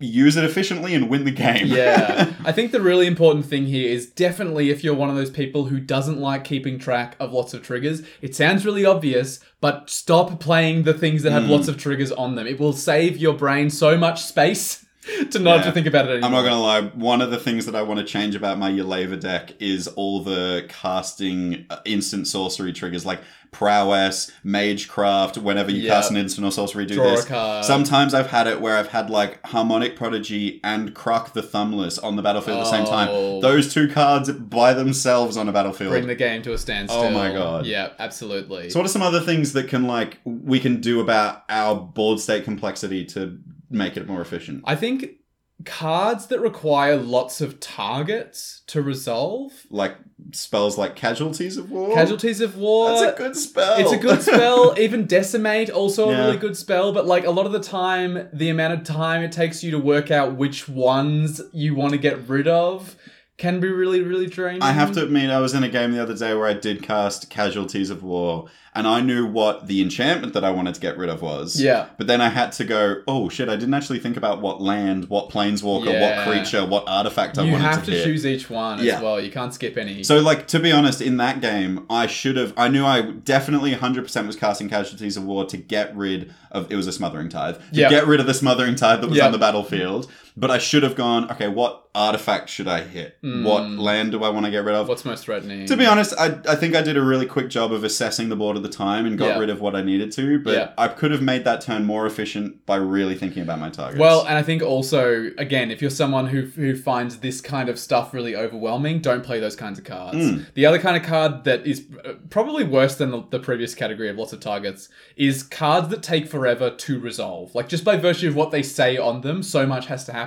use it efficiently and win the game. yeah. I think the really important thing here is definitely if you're one of those people who doesn't like keeping track of lots of triggers, it sounds really obvious, but stop playing the things that have Mm. lots of triggers on them. It will save your brain so much space to not Yeah. to think about it anymore. I'm not gonna lie. One of the things that I want to change about my Yeleva deck is all the casting uh, instant sorcery triggers, like prowess, magecraft. Whenever you Yeah. cast an instant or sorcery, do Draw this. Sometimes I've had it where I've had like harmonic prodigy and Krark the Thumbless on the battlefield at the same Oh. time. Those two cards by themselves on a battlefield. Bring the game to a standstill. Oh my God. Yeah, absolutely. so what are some other things that can like we can do about our board state complexity to make it more efficient? I think cards that require lots of targets to resolve. Like spells like casualties of war. Casualties of war. That's a good spell. It's a good spell. Even decimate, also Yeah. a really good spell. But like a lot of the time, the amount of time it takes you to work out which ones you want to get rid of can be really, really draining. I have to admit, I was in a game the other day where I did cast Casualties of War, and I knew what the enchantment that I wanted to get rid of was. Yeah. But then I had to go, oh shit, I didn't actually think about what land, what planeswalker, Yeah. what creature, what artifact I wanted to kill." You wanted have to, to hit. choose each one as well. You can't skip any. So, like, to be honest, in that game, I should have. I knew I definitely 100% was casting Casualties of War to get rid of. It was a Smothering Tithe. To Yeah. get rid of the Smothering Tithe that was Yeah. on the battlefield. But I should have gone, okay, what artifact should I hit? What land do I want to get rid of? What's most threatening? To be honest, I, I think I did a really quick job of assessing the board at the time and got Yeah. rid of what I needed to, but Yeah. I could have made that turn more efficient by really thinking about my targets. Well, and I think also, again, if you're someone who who finds this kind of stuff really overwhelming, don't play those kinds of cards. Mm. The other kind of card that is uh, probably worse than the, the previous category of lots of targets is cards that take forever to resolve. Like just by virtue of what they say on them, so much has to happen.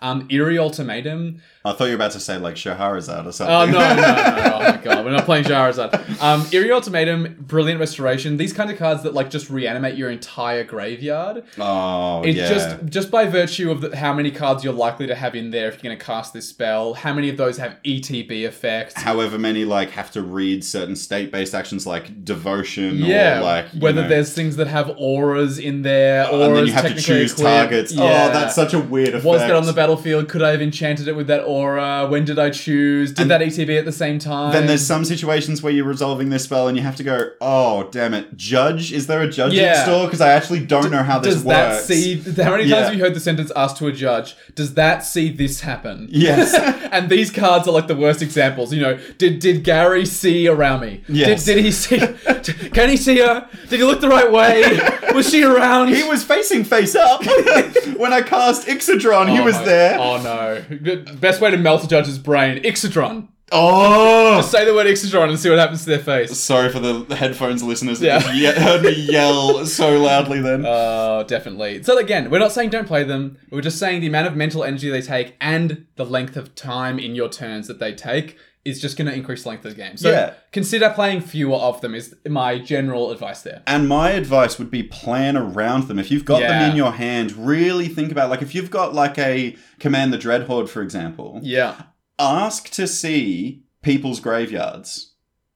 Um, Eerie Ultimatum. I thought you were about to say like Shahrazad or something. Oh no, no, no, no! Oh my god, we're not playing Charizard. Um, Eerie Ultimatum, Brilliant Restoration. These kind of cards that like just reanimate your entire graveyard. oh, It's yeah. just just by virtue of the, how many cards you're likely to have in there if you're going to cast this spell. How many of those have ETB effects? However many like have to read certain state-based actions like devotion yeah, or like whether know, there's things that have auras in there, auras and then you have to choose targets. Yeah. Oh, that's such a weird effect. Was that on the battlefield? Could I have enchanted it with that aura? Uh, when did I choose? Did And that ETB at the same time? Then there's some situations where you're resolving this spell and you have to go, oh, damn it. Judge? Is there a judge in Yeah. store? Because I actually don't know how this does works. that see? How many times Yeah. have you heard the sentence asked to a judge? Does that see this happen? Yes. and these cards are like the worst examples. You know, did did Gary see around me? Yes. Did, did he see? can he see her? Did he look the right way? Was she around? He was facing face up when I cast Ixidron. he Oh was my- there. Oh no! Best way to melt a judge's brain: Ixidron. Oh. Just Say the word Ixidron and see what happens to their face. Sorry for the headphones listeners that Yeah. just ye- heard me yell so loudly then. Oh, definitely. So again, we're not saying don't play them. We're just saying the amount of mental energy they take and the length of time in your turns that they take is just going to increase the length of the game. So Yeah. consider playing fewer of them. Is my general advice there. and my advice would be plan around them. If you've got Yeah. them in your hand, really think about like if you've got like a Command the Dreadhorde, for example, Yeah. ask to see people's graveyards.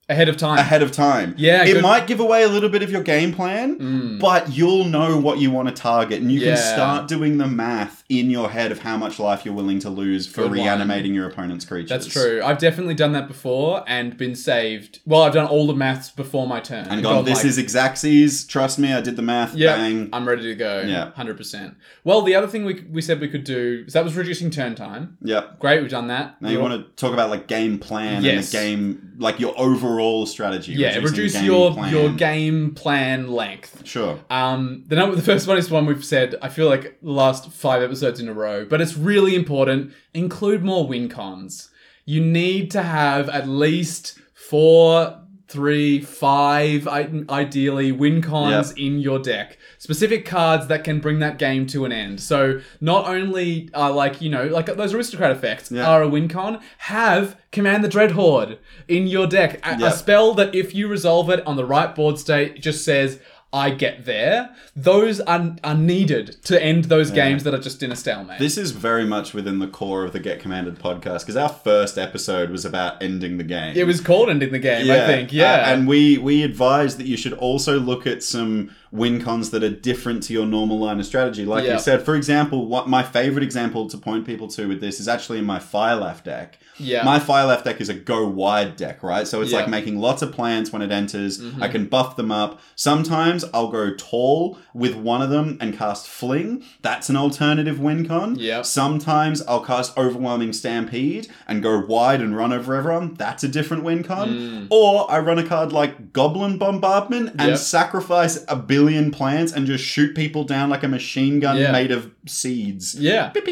Ahead of time. ahead of time. Yeah, it good- might give away a little bit of your game plan, Mm. but you'll know what you want to target, and you Yeah. can start doing the math in your head of how much life you're willing to lose for Good one. reanimating your opponent's creatures. That's true. I've definitely done that before and been saved. Well, I've done all the maths before my turn. And gone, this like, is Exactsies. Trust me, I did the math. Yeah, Bang. I'm ready to go. Yeah. hundred percent. Well, the other thing we, we said we could do so that was reducing turn time. Yeah, Great, we've done that. Now you want to talk about like game plan Yes. and the game, like your overall strategy. yeah, reduce your plan. your game plan length. Sure. Um, the number, the first one is one we've said. I feel like the last five episodes in a row, but it's really important. Include more win cons. You need to have at least four, three, five, i- ideally win cons in your deck. Specific cards that can bring that game to an end. So not only are like you know like those aristocrat effects Yeah. are a win con. Have command the dread horde in your deck. A, a spell that if you resolve it on the right board state just says I get there. Those are, are needed to end those games that are just in a stalemate. This is very much within the core of the Get Commanded podcast because our first episode was about ending the game. it was called ending the game, I think. uh, Yeah. and we we advise that you should also look at some win cons that are different to your normal line of strategy. Like Yeah. you said, for example, what my favorite example to point people to with this is actually in my Firelaf deck. Yeah. My Firelaf deck is a go wide deck, right? So it's Yeah. like making lots of plans when it enters. Mhm. I can buff them up. Sometimes I'll go tall with one of them and cast Fling. That's an alternative win con. Yep. Sometimes I'll cast Overwhelming Stampede and go wide and run over everyone. That's a different win con. Mm. Or I run a card like Goblin Bombardment and Yep. sacrifice a billion plants and just shoot people down like a machine gun Yeah. made of seeds. yeah.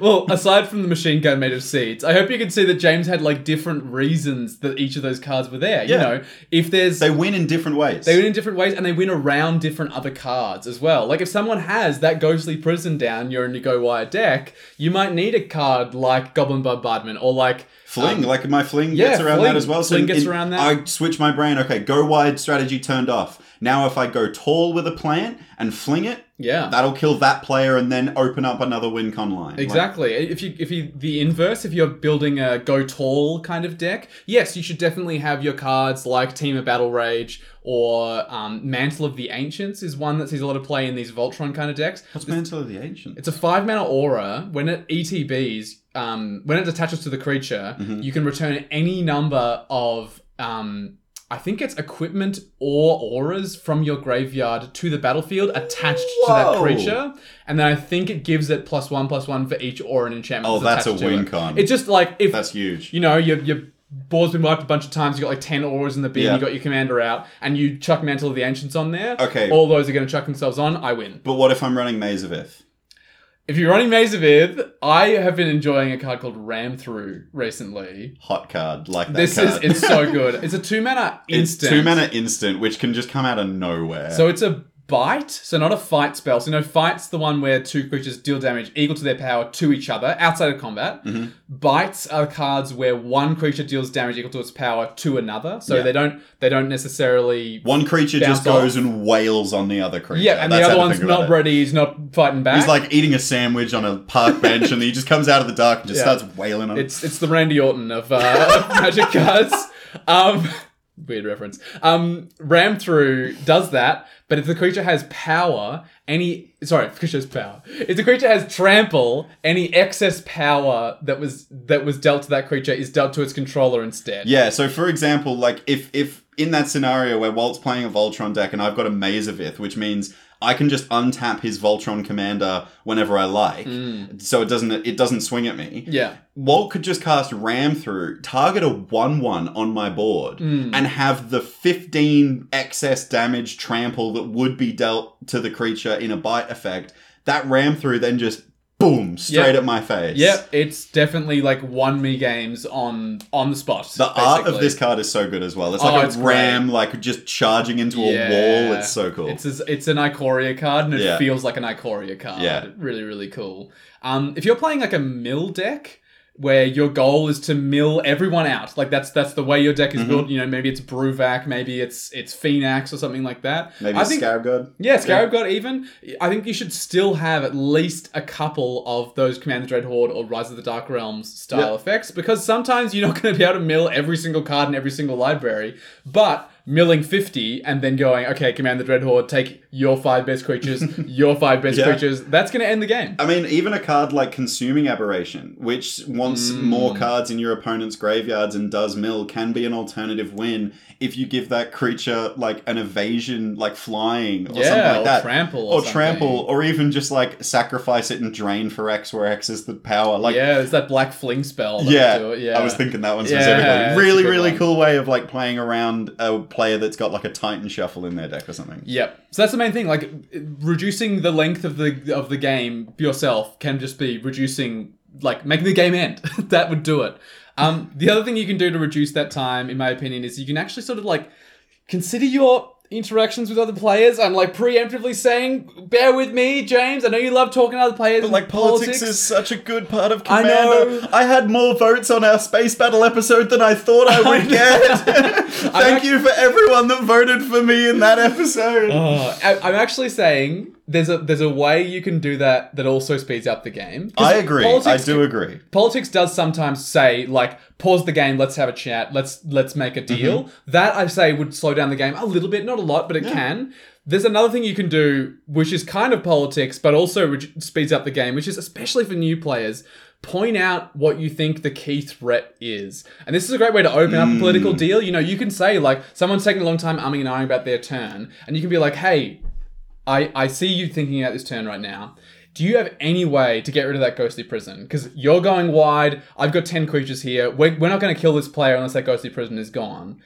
Well, aside from the machine gun made of seeds, I hope you can see that James had like different reasons that each of those cards were there. Yeah. You know, if there's they win in different ways. They win in different ways and they win around different other cards as well. Like if someone has that ghostly prison down your in your go wire deck, you might need a card like Goblin Bombardment or like Fling, um, like my fling yeah, gets around fling. that as well. Fling in- gets around that. I switch my brain. Okay, go wide strategy turned off. Now if I go tall with a plant and fling it, yeah. that'll kill that player and then open up another win con line. Like, Exactly. If you if you the inverse, if you're building a go tall kind of deck, yes, you should definitely have your cards like Team of Battle Rage or um, Mantle of the Ancients is one that sees a lot of play in these Voltron kind of decks. what's Mantle of the Ancients? It's a five mana aura. When it ETBs, um, when it attaches to the creature, Mhm. you can return any number of, um, I think it's equipment or auras from your graveyard to the battlefield attached to that creature, and then I think it gives it plus one plus one for each aura and enchantment. Oh, that's a attached to win it. con. It's just like if That's huge. you know your your board's been wiped a bunch of times. You got like ten auras in the bin. Yeah. You got your commander out, and you chuck Mantle of the Ancients on there. Okay. all those are going to chuck themselves on. I win. But what if I'm running Maze of Ith? If you're running Maze of Ith, I have been enjoying a card called Ram Through recently. Hot card, like that This card. is it's so good. It's a two mana It's instant. two mana instant, which can just come out of nowhere. So it's a bite, so not a fight spell. So you know, fight's the one where two creatures deal damage equal to their power to each other outside of combat. Mhm. Bites are cards where one creature deals damage equal to its power to another. So Yeah. they don't they don't necessarily one creature just Bounce goes and wails on the other creature. yeah, and That's the other one's not ready. He's not fighting back. He's like eating a sandwich on a park bench, and he just comes out of the dark and just Yeah. starts wailing on. It's it's the Randy Orton of, uh, Magic cards. Um, weird reference. Um, Ram through does that, but if the creature has power, any sorry, if the creature has power. If the creature has trample, any excess power that was that was dealt to that creature is dealt to its controller instead. Yeah, so for example, like if if in that scenario where Walt's playing a Voltron deck and I've got a Maze of Ith, which means I can just untap his Voltron commander whenever I like, so it doesn't it doesn't swing at me. Yeah. Walt could just cast Ram through, target a 1 1 on my board, Hmm. and have the 15 excess damage trample that would be dealt to the creature in a bite effect. That Ram through then just boom, straight Yep. at my face. Yep, it's definitely like won me games on on the spot. The art of this card is so good as well. It's Oh, like a it's ram, like just charging into a wall. It's so cool. It's a, it's an Ikoria card, and it Yeah. feels like an Ikoria card. Yeah. really really cool. Um, if you're playing like a mill deck, where your goal is to mill everyone out. Like that's that's the way your deck Mm-hmm. is built. You know, maybe it's Bruvac, maybe it's it's Phenax or something like that. Maybe I think Scarab God. yeah, Scarab God even. I think you should still have at least a couple of those Command the Dread Horde or Rise of the Dark Realms style Yep. effects because sometimes you're not going to be able to mill every single card in every single library, but milling 50 and then going, okay, Command the Dread Horde, take your five best creatures, your five best Yeah. creatures, that's going to end the game. I mean, even a card like Consuming Aberration, which wants Mm. more cards in your opponent's graveyards and does mill, can be an alternative win if you give that creature like an evasion, like flying or something Yeah, like or that. trample or or trample, or even just like sacrifice it and drain for X, where X is the power. Like, yeah, it's that black fling spell. yeah, would do it, yeah. I was thinking that one Yeah, specifically. a really, really one. cool way of like playing around a player that's got like a Titan Shuffle in their deck or something. Yep. So that's the main thing. Like reducing the length of the of the game yourself can just be reducing, like making the game end. that would do it. Um, the other thing you can do to reduce that time, in my opinion, is you can actually sort of like consider your interactions with other players. I'm like preemptively saying, bear with me, James. I know you love talking to other players. But like politics, is such a good part of I know. I, had more votes on our space battle episode than I thought I would get. Thank you for everyone that voted for me in that episode. Oh, I'm actually saying there's a there's a way you can do that that also speeds up the game. I agree. I do agree. politics does sometimes say like pause the game let's have a chat let's let's make a deal Mm-hmm. that i say would slow down the game a little bit not a lot but it can there's another thing you can do which is kind of politics but also re- speeds up the game which is especially for new players point out what you think the key threat is and this is a great way to open up a political Mm. deal you know you can say like someone's taking a long time umming and ahhing about their turn and you can be like hey I, I see you thinking about this turn right now. Do you have any way to get rid of that ghostly prison? Because you're going wide. I've got 10 creatures here. We're, we're not going to kill this player unless that ghostly prison is gone.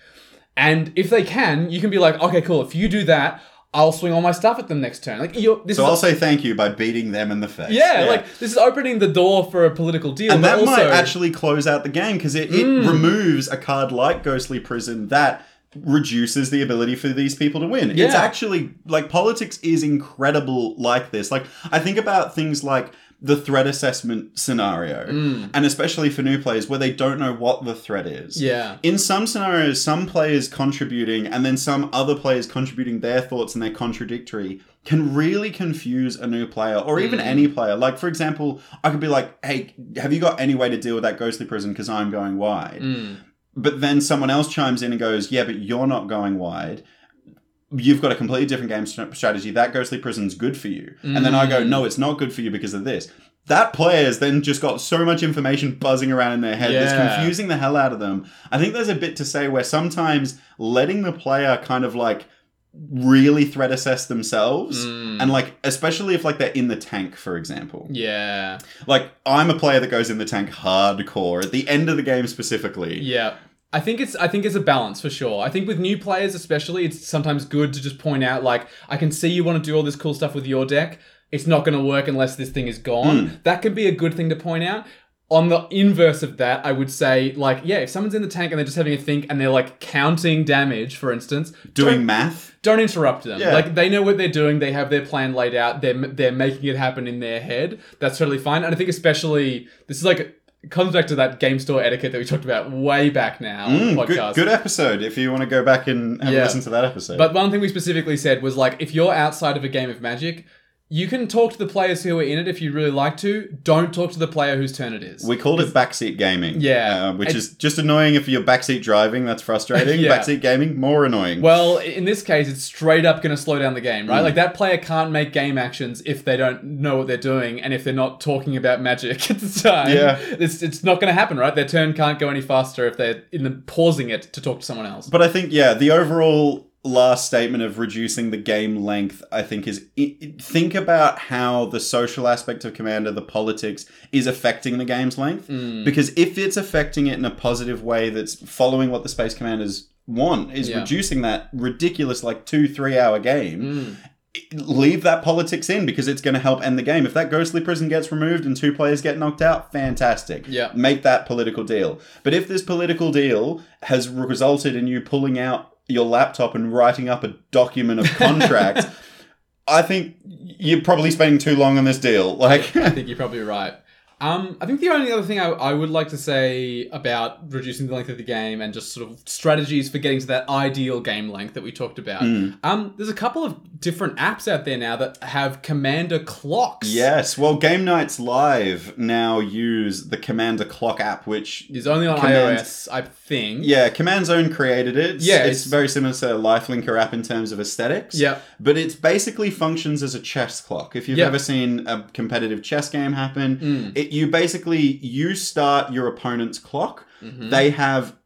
And if they can, you can be like, okay, cool. If you do that, I'll swing all my stuff at them next turn. Like, you're, this So is I'll say thank you by beating them in the face. yeah, like this is opening the door for a political deal. and that also, might actually close out the game because it, it mm. removes a card like Ghostly Prison that reduces the ability for these people to win. It's actually like politics is incredible like this. Like I think about things like the threat assessment scenario, and especially for new players where they don't know what the threat is. Yeah. In some scenarios, some players contributing and then some other players contributing their thoughts and they're contradictory can really confuse a new player or even any player. Like, for example, I could be like, hey, have you got any way to deal with that ghostly prison because I'm going wide? Mm. But then someone else chimes in and goes, yeah, but you're not going wide. You've got a completely different game strategy. That ghostly prison's good for you. And then I go, mm. no, it's not good for you because of this. That player's then just got so much information buzzing around in their head Yeah. that's confusing the hell out of them. I think there's a bit to say where sometimes letting the player kind of like really threat assess themselves mm. and like especially if like they're in the tank for example Yeah. like i'm a player that goes in the tank hardcore at the end of the game specifically Yeah. I think it's I think it's a balance for sure. I think with new players especially, it's sometimes good to just point out like I can see you want to do all this cool stuff with your deck. It's not going to work unless this thing is gone. Mm. That can be a good thing to point out. On the inverse of that, I would say like yeah, if someone's in the tank and they're just having a think and they're like counting damage, for instance, doing don't- math don't interrupt them. Yeah. Like they know what they're doing. They have their plan laid out. They're they're making it happen in their head. That's totally fine. And I think especially this is like it comes back to that game store etiquette that we talked about way back now on the Mm, good, podcast. good episode if you want to go back and have Yeah. a listen to that episode But one thing we specifically said was like if you're outside of a game of Magic, you can talk to the players who are in it if you really like to. Don't talk to the player whose turn it is. we called it backseat gaming Yeah. uh, which is just annoying if you're backseat driving that's frustrating Yeah. backseat gaming more annoying Well, in this case, it's straight up going to slow down the game, Mm. right? Like that player can't make game actions if they don't know what they're doing and if they're not talking about magic at the time. Yeah. it's it's not going to happen, right? Their turn can't go any faster if they're in the pausing it to talk to someone else. But I think, yeah, the overall last statement of reducing the game length, I think, is think about how the social aspect of Commander, the politics, is affecting the game's length. Mm. Because if it's affecting it in a positive way that's following what the Space Commanders want, is Yeah. reducing that ridiculous, like, two, three hour game. Mm. Leave that politics in because it's going to help end the game. If that ghostly prison gets removed and two players get knocked out, fantastic. Yeah. Make that political deal. But if this political deal has resulted in you pulling out your laptop and writing up a document of contract, I think you're probably spending too long on this deal. Like, I think you're probably right. Um, I think the only other thing I, I would like to say about reducing the length of the game and just sort of strategies for getting to that ideal game length that we talked about. Mm. Um, there's a couple of different apps out there now that have commander clocks. Yes, well, Game Knights Live now use the Commander Clock app, which Is only on Command- iOS, I think. yeah, Command Zone created it. Yeah, it's, it's- very similar to Lifelinker app in terms of aesthetics. Yeah, But it basically functions as a chess clock. If you've Yep. ever seen a competitive chess game happen, Mm. it, you basically you start your opponent's clock. Mhm. They have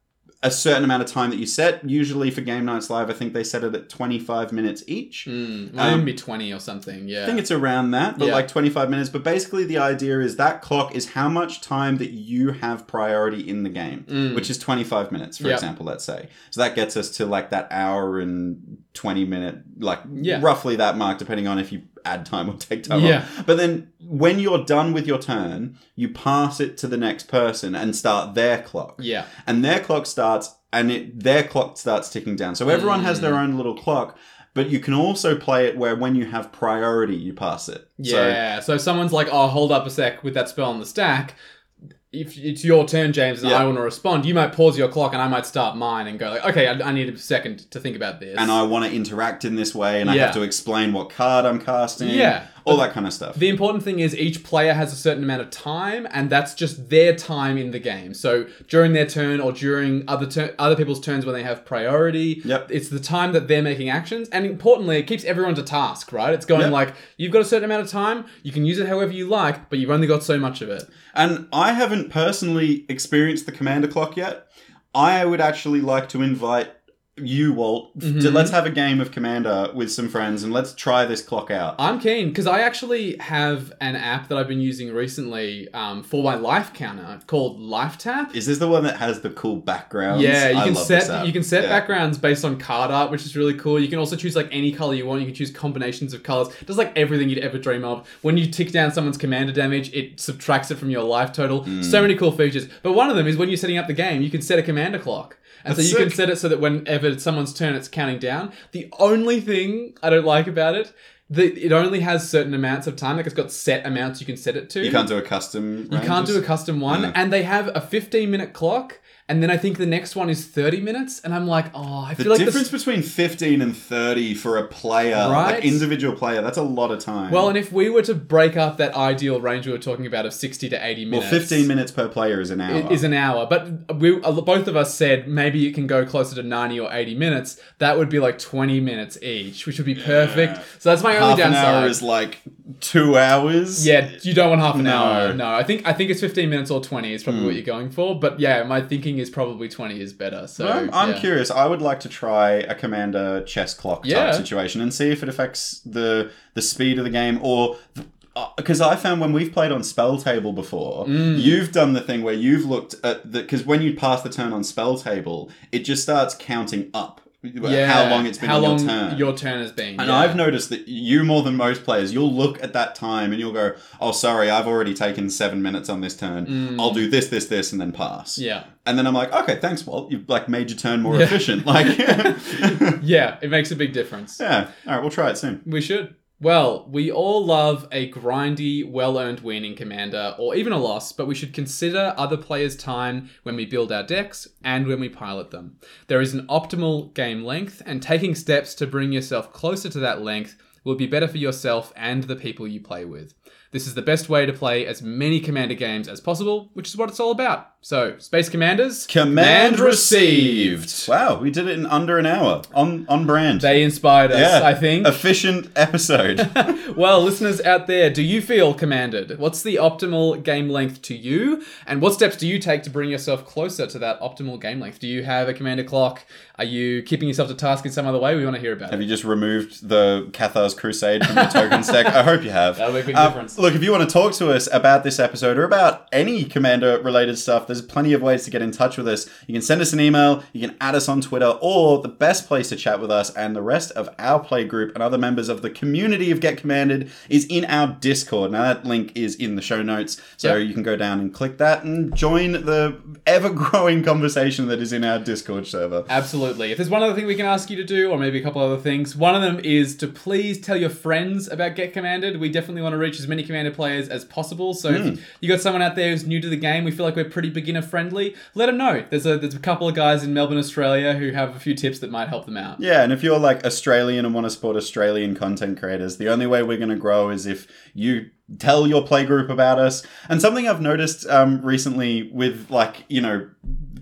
a certain amount of time that you set. Usually for Game Knights Live, I think they set it at 25 minutes each. Mm, Um, maybe 20 or something, yeah. I think it's around that, but Yeah. like 25 minutes. But basically, the idea is that clock is how much time that you have priority in the game, Mm. which is 25 minutes, for Yep. example, let's say. So that gets us to like that hour and 20 minute, like Yeah. roughly that mark, depending on if you add time or take time Yeah. off. But then when you're done with your turn, you pass it to the next person and start their clock. Yeah. And their clock starts, and it, their clock starts ticking down. So everyone has Mm. their own little clock. But you can also play it where when you have priority, you pass it. So Yeah. So, if someone's like, oh, hold up a sec with that spell on the stack. If it's your turn, James, and Yeah. I want to respond, you might pause your clock and I might start mine and go like, okay, I, I need a second to think about this. and I want to interact in this way, and I have to explain what card I'm casting. Yeah. All that kind of stuff. The important thing is each player has a certain amount of time, and that's just their time in the game. So during their turn or during other tur- other people's turns when they have priority, Yep. it's the time that they're making actions. And importantly, it keeps everyone to task, right? It's going Yep. like you've got a certain amount of time, you can use it however you like, but you've only got so much of it. And I haven't personally experienced the commander clock yet. I would actually like to invite you, Walt. Mhm. let's have a game of Commander with some friends, and let's try this clock out. I'm keen because I actually have an app that I've been using recently um, for my life counter called Life Tap. Is this the one that has the cool backgrounds? Yeah, you I can set you can set Yeah. backgrounds based on card art, which is really cool. You can also choose like any color you want. You can choose combinations of colors. It does like everything you'd ever dream of. When you tick down someone's commander damage, it subtracts it from your life total. Hmm. So many cool features. But one of them is when you're setting up the game, you can set a commander clock. And That's so you can set it so that whenever it's someone's turn, it's counting down. The only thing I don't like about it, that it only has certain amounts of time. Like it's got set amounts you can set it to. You can't do a custom. You can't do a custom one, and they have a 15 minute clock, and then I think the next one is 30 minutes, and I'm like, oh, I The feel like the difference this. between 15 and 30 for a player, Right? like individual player, that's a lot of time. Well, and if we were to break up that ideal range we were talking about of 60 to 80 minutes, well, minutes, 15 minutes per player is an hour. is an hour. But we both of us said maybe it can go closer to 90 or 80 minutes. That would be like 20 minutes each, which would be perfect. So that's my Half only an hour is like two hours. Yeah, you don't want half an No. hour. No, I think I think it's 15 minutes or 20 is probably Hmm. what you're going for. But yeah, my thinking is probably 20 is better. So I'm, I'm yeah. curious. I would like to try a commander chess clock type Yeah. situation and see if it affects the the speed of the game or because I found when we've played on SpellTable before, Mm. you've done the thing where you've looked at the because when you pass the turn on SpellTable, it just starts counting up how long it's been how long your turn. your turn has been. And yeah. I've noticed that you, more than most players, you'll look at that time and you'll go, "Oh, sorry, I've already taken seven minutes on this turn. Mm. I'll do this, this, this, and then pass." Yeah, And then I'm like, "Okay, thanks, Walt. You've like made your turn more Yeah. efficient." Like, yeah, it makes a big difference. yeah. All right, we'll try it soon. We should. Well, we all love a grindy, well earned win in Commander, or even a loss, but we should consider other players' time when we build our decks and when we pilot them. There is an optimal game length, and taking steps to bring yourself closer to that length will be better for yourself and the people you play with. This is the best way to play as many Commander games as possible, which is what it's all about. So, Space Commanders, Command received. Wow, we did it in under an hour on on brand. They inspired us, yeah, I think. efficient episode. well, listeners out there, do you feel commanded? What's the optimal game length to you? And what steps do you take to bring yourself closer to that optimal game length? Do you have a commander clock? Are you keeping yourself to task in some other way? We want to hear about have it. you just removed the Cathar's Crusade from your token stack? I hope you have. That'll make a big Um, difference. Look, if you want to talk to us about this episode or about any Commander related stuff, there's plenty of ways to get in touch with us. You can send us an email, you can add us on Twitter, or the best place to chat with us and the rest of our play group and other members of the community of Get Commanded is in our Discord. Now, that link is in the show notes, so Yep. you can go down and click that and join the ever growing conversation that is in our Discord server. Absolutely. If there's one other thing we can ask you to do, or maybe a couple other things, one of them is to please tell your friends about Get Commanded. We definitely want to reach as many Commander players as possible. So Hmm. if you got someone out there who's new to the game, we feel like we're pretty beginner friendly. Let them know. There's a there's a couple of guys in Melbourne, Australia, who have a few tips that might help them out. Yeah, and if you're like Australian and want to support Australian content creators, the only way we're going to grow is if you tell your playgroup about us. And something I've noticed um, recently with like, you know,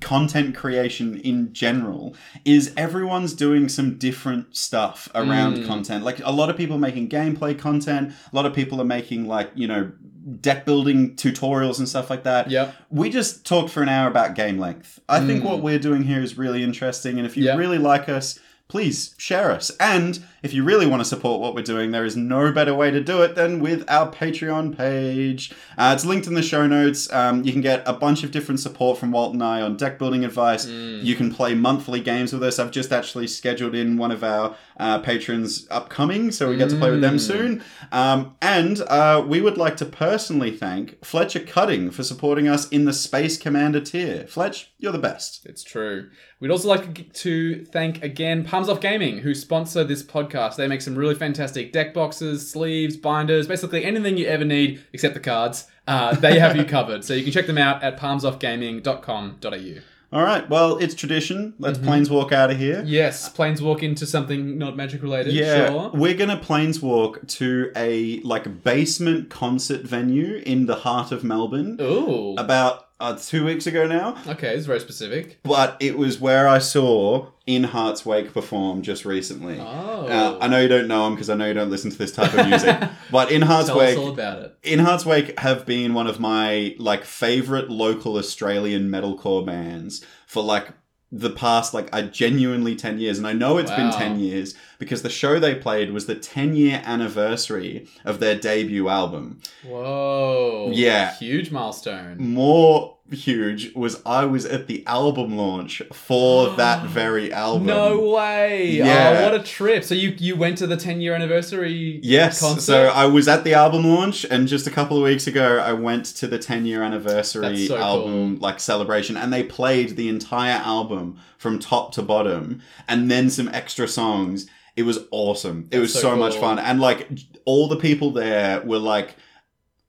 content creation in general is everyone's doing some different stuff around Mm. content. Like a lot of people making gameplay content, a lot of people are making like, you know, deck building tutorials and stuff like that. Yeah. We just talked for an hour about game length. I think Mm. what we're doing here is really interesting, and if you Yeah. really like us, please share us. And if you really want to support what we're doing, there is no better way to do it than with our Patreon page. Uh, it's linked in the show notes. Um, you can get a bunch of different support from Walt and I on deck building advice. Mm. You can play monthly games with us. I've just actually scheduled in one of our uh, patrons upcoming, so we get to play with them Mm. soon. Um, and uh, we would like to personally thank Fletcher Cutting for supporting us in the Space Commander tier. Fletch, you're the best. It's true. We'd also like to thank again Palms Off Gaming, who sponsor this podcast. They make some really fantastic deck boxes, sleeves, binders, basically anything you ever need except the cards. Uh, they have you covered. So you can check them out at palmsoffgaming.com.au. All right, well, it's tradition. Let's Mm-hmm. planeswalk out of here. Yes, planeswalk into something not magic related. Yeah, Sure. we're gonna planeswalk to a like basement concert venue in the heart of Melbourne. Ooh. About uh, two weeks ago now, Okay, it's very specific. but it was where I saw In Heart's Wake perform just recently. Oh. Uh, I know you don't know him because I know you don't listen to this type of music, but In Heart's Tell Wake, us all about it. In Heart's Wake have been one of my like favorite local Australian metalcore bands for like the past like I genuinely 10 years and I know it's been 10 years because the show they played was the 10 year anniversary of their debut album. Whoa. Yeah. Huge milestone. More huge was I was at the album launch for that very album. No way! Yeah. Oh, what a trip! So you you went to the ten year anniversary? Yes. concert? So I was at the album launch, and just a couple of weeks ago, I went to the 10 year anniversary so album like celebration, and they played the entire album from top to bottom, and then some extra songs. It was awesome. It was so so, much fun, and like all the people there were like.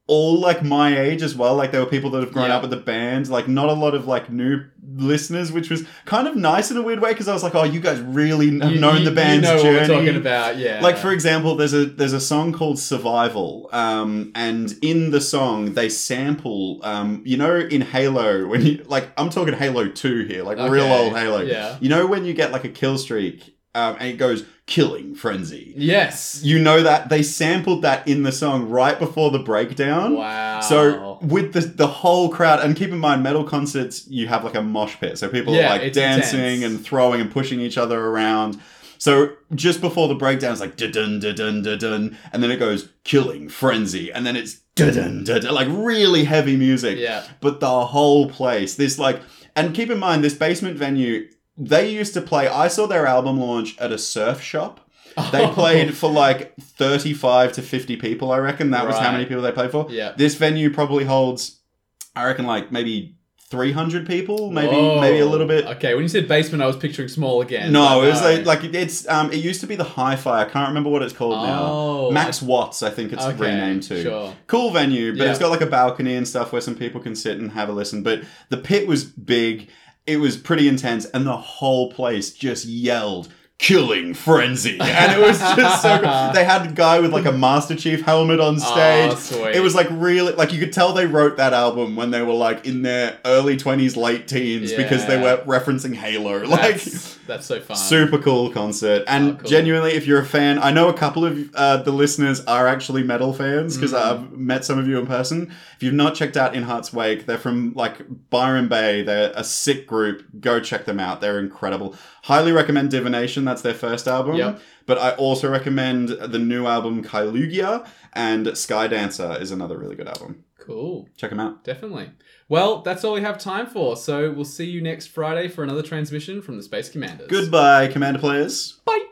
All like my age as well. Like there were people that have grown Yeah. up with the band. Like not a lot of like new listeners, which was kind of nice in a weird way because I was like, oh, you guys really have You- known you- the band's You know journey. talking about, yeah. Like for example, there's a there's a song called Survival, um, and in the song they sample, um, you know, in Halo when you like I'm talking Halo Two here, like real old Halo. yeah. You know when you get like a kill streak, um, and it goes killing frenzy. yes. You know that they sampled that in the song right before the breakdown. Wow. So with the the whole crowd, and keep in mind, metal concerts you have like a mosh pit, so people Yeah, are like dancing intense. and throwing and pushing each other around. So just before the breakdown, it's like dun dun dun dun dun, and then it goes killing frenzy, and then it's dun dun dun, like really heavy music. yeah. But the whole place, this like, and keep in mind, this basement venue, they used to play. I saw their album launch at a surf shop. They played for like 35 to 50 people, I reckon. That was how Right. many people they played for. Yeah. This venue probably holds, I reckon, like maybe 300 people, maybe Whoa. maybe a little bit. Okay, when you said basement, I was picturing small again. No, it was like, like it's um it used to be the Hi-Fi. I can't remember what it's called Oh, now. Max Watts, I think it's okay, renamed to. Sure. Cool venue, but Yeah. it's got like a balcony and stuff where some people can sit and have a listen. But the pit was big. It was pretty intense, and the whole place just yelled killing frenzy. And it was just so they had a guy with like a master chief helmet on stage. Oh, sweet. it was like really like you could tell they wrote that album when they were like in their early 20s late teens because they were referencing halo. Like That's, that's so fun. super cool concert. And Oh, cool. genuinely if you're a fan i know a couple of uh, the listeners are actually metal fans because Mm. i've met some of you in person. If you've not checked out in Hearts Wake they're from like byron bay. They're a sick group. Go check them out. They're incredible highly recommend divination that's their first album Yep. but i also recommend the new album Kaliyuga and sky dancer is another really good album Cool. check them out Definitely. Well, that's all we have time for. So we'll see you next Friday for another transmission from the Space Commanders. goodbye commander players Bye.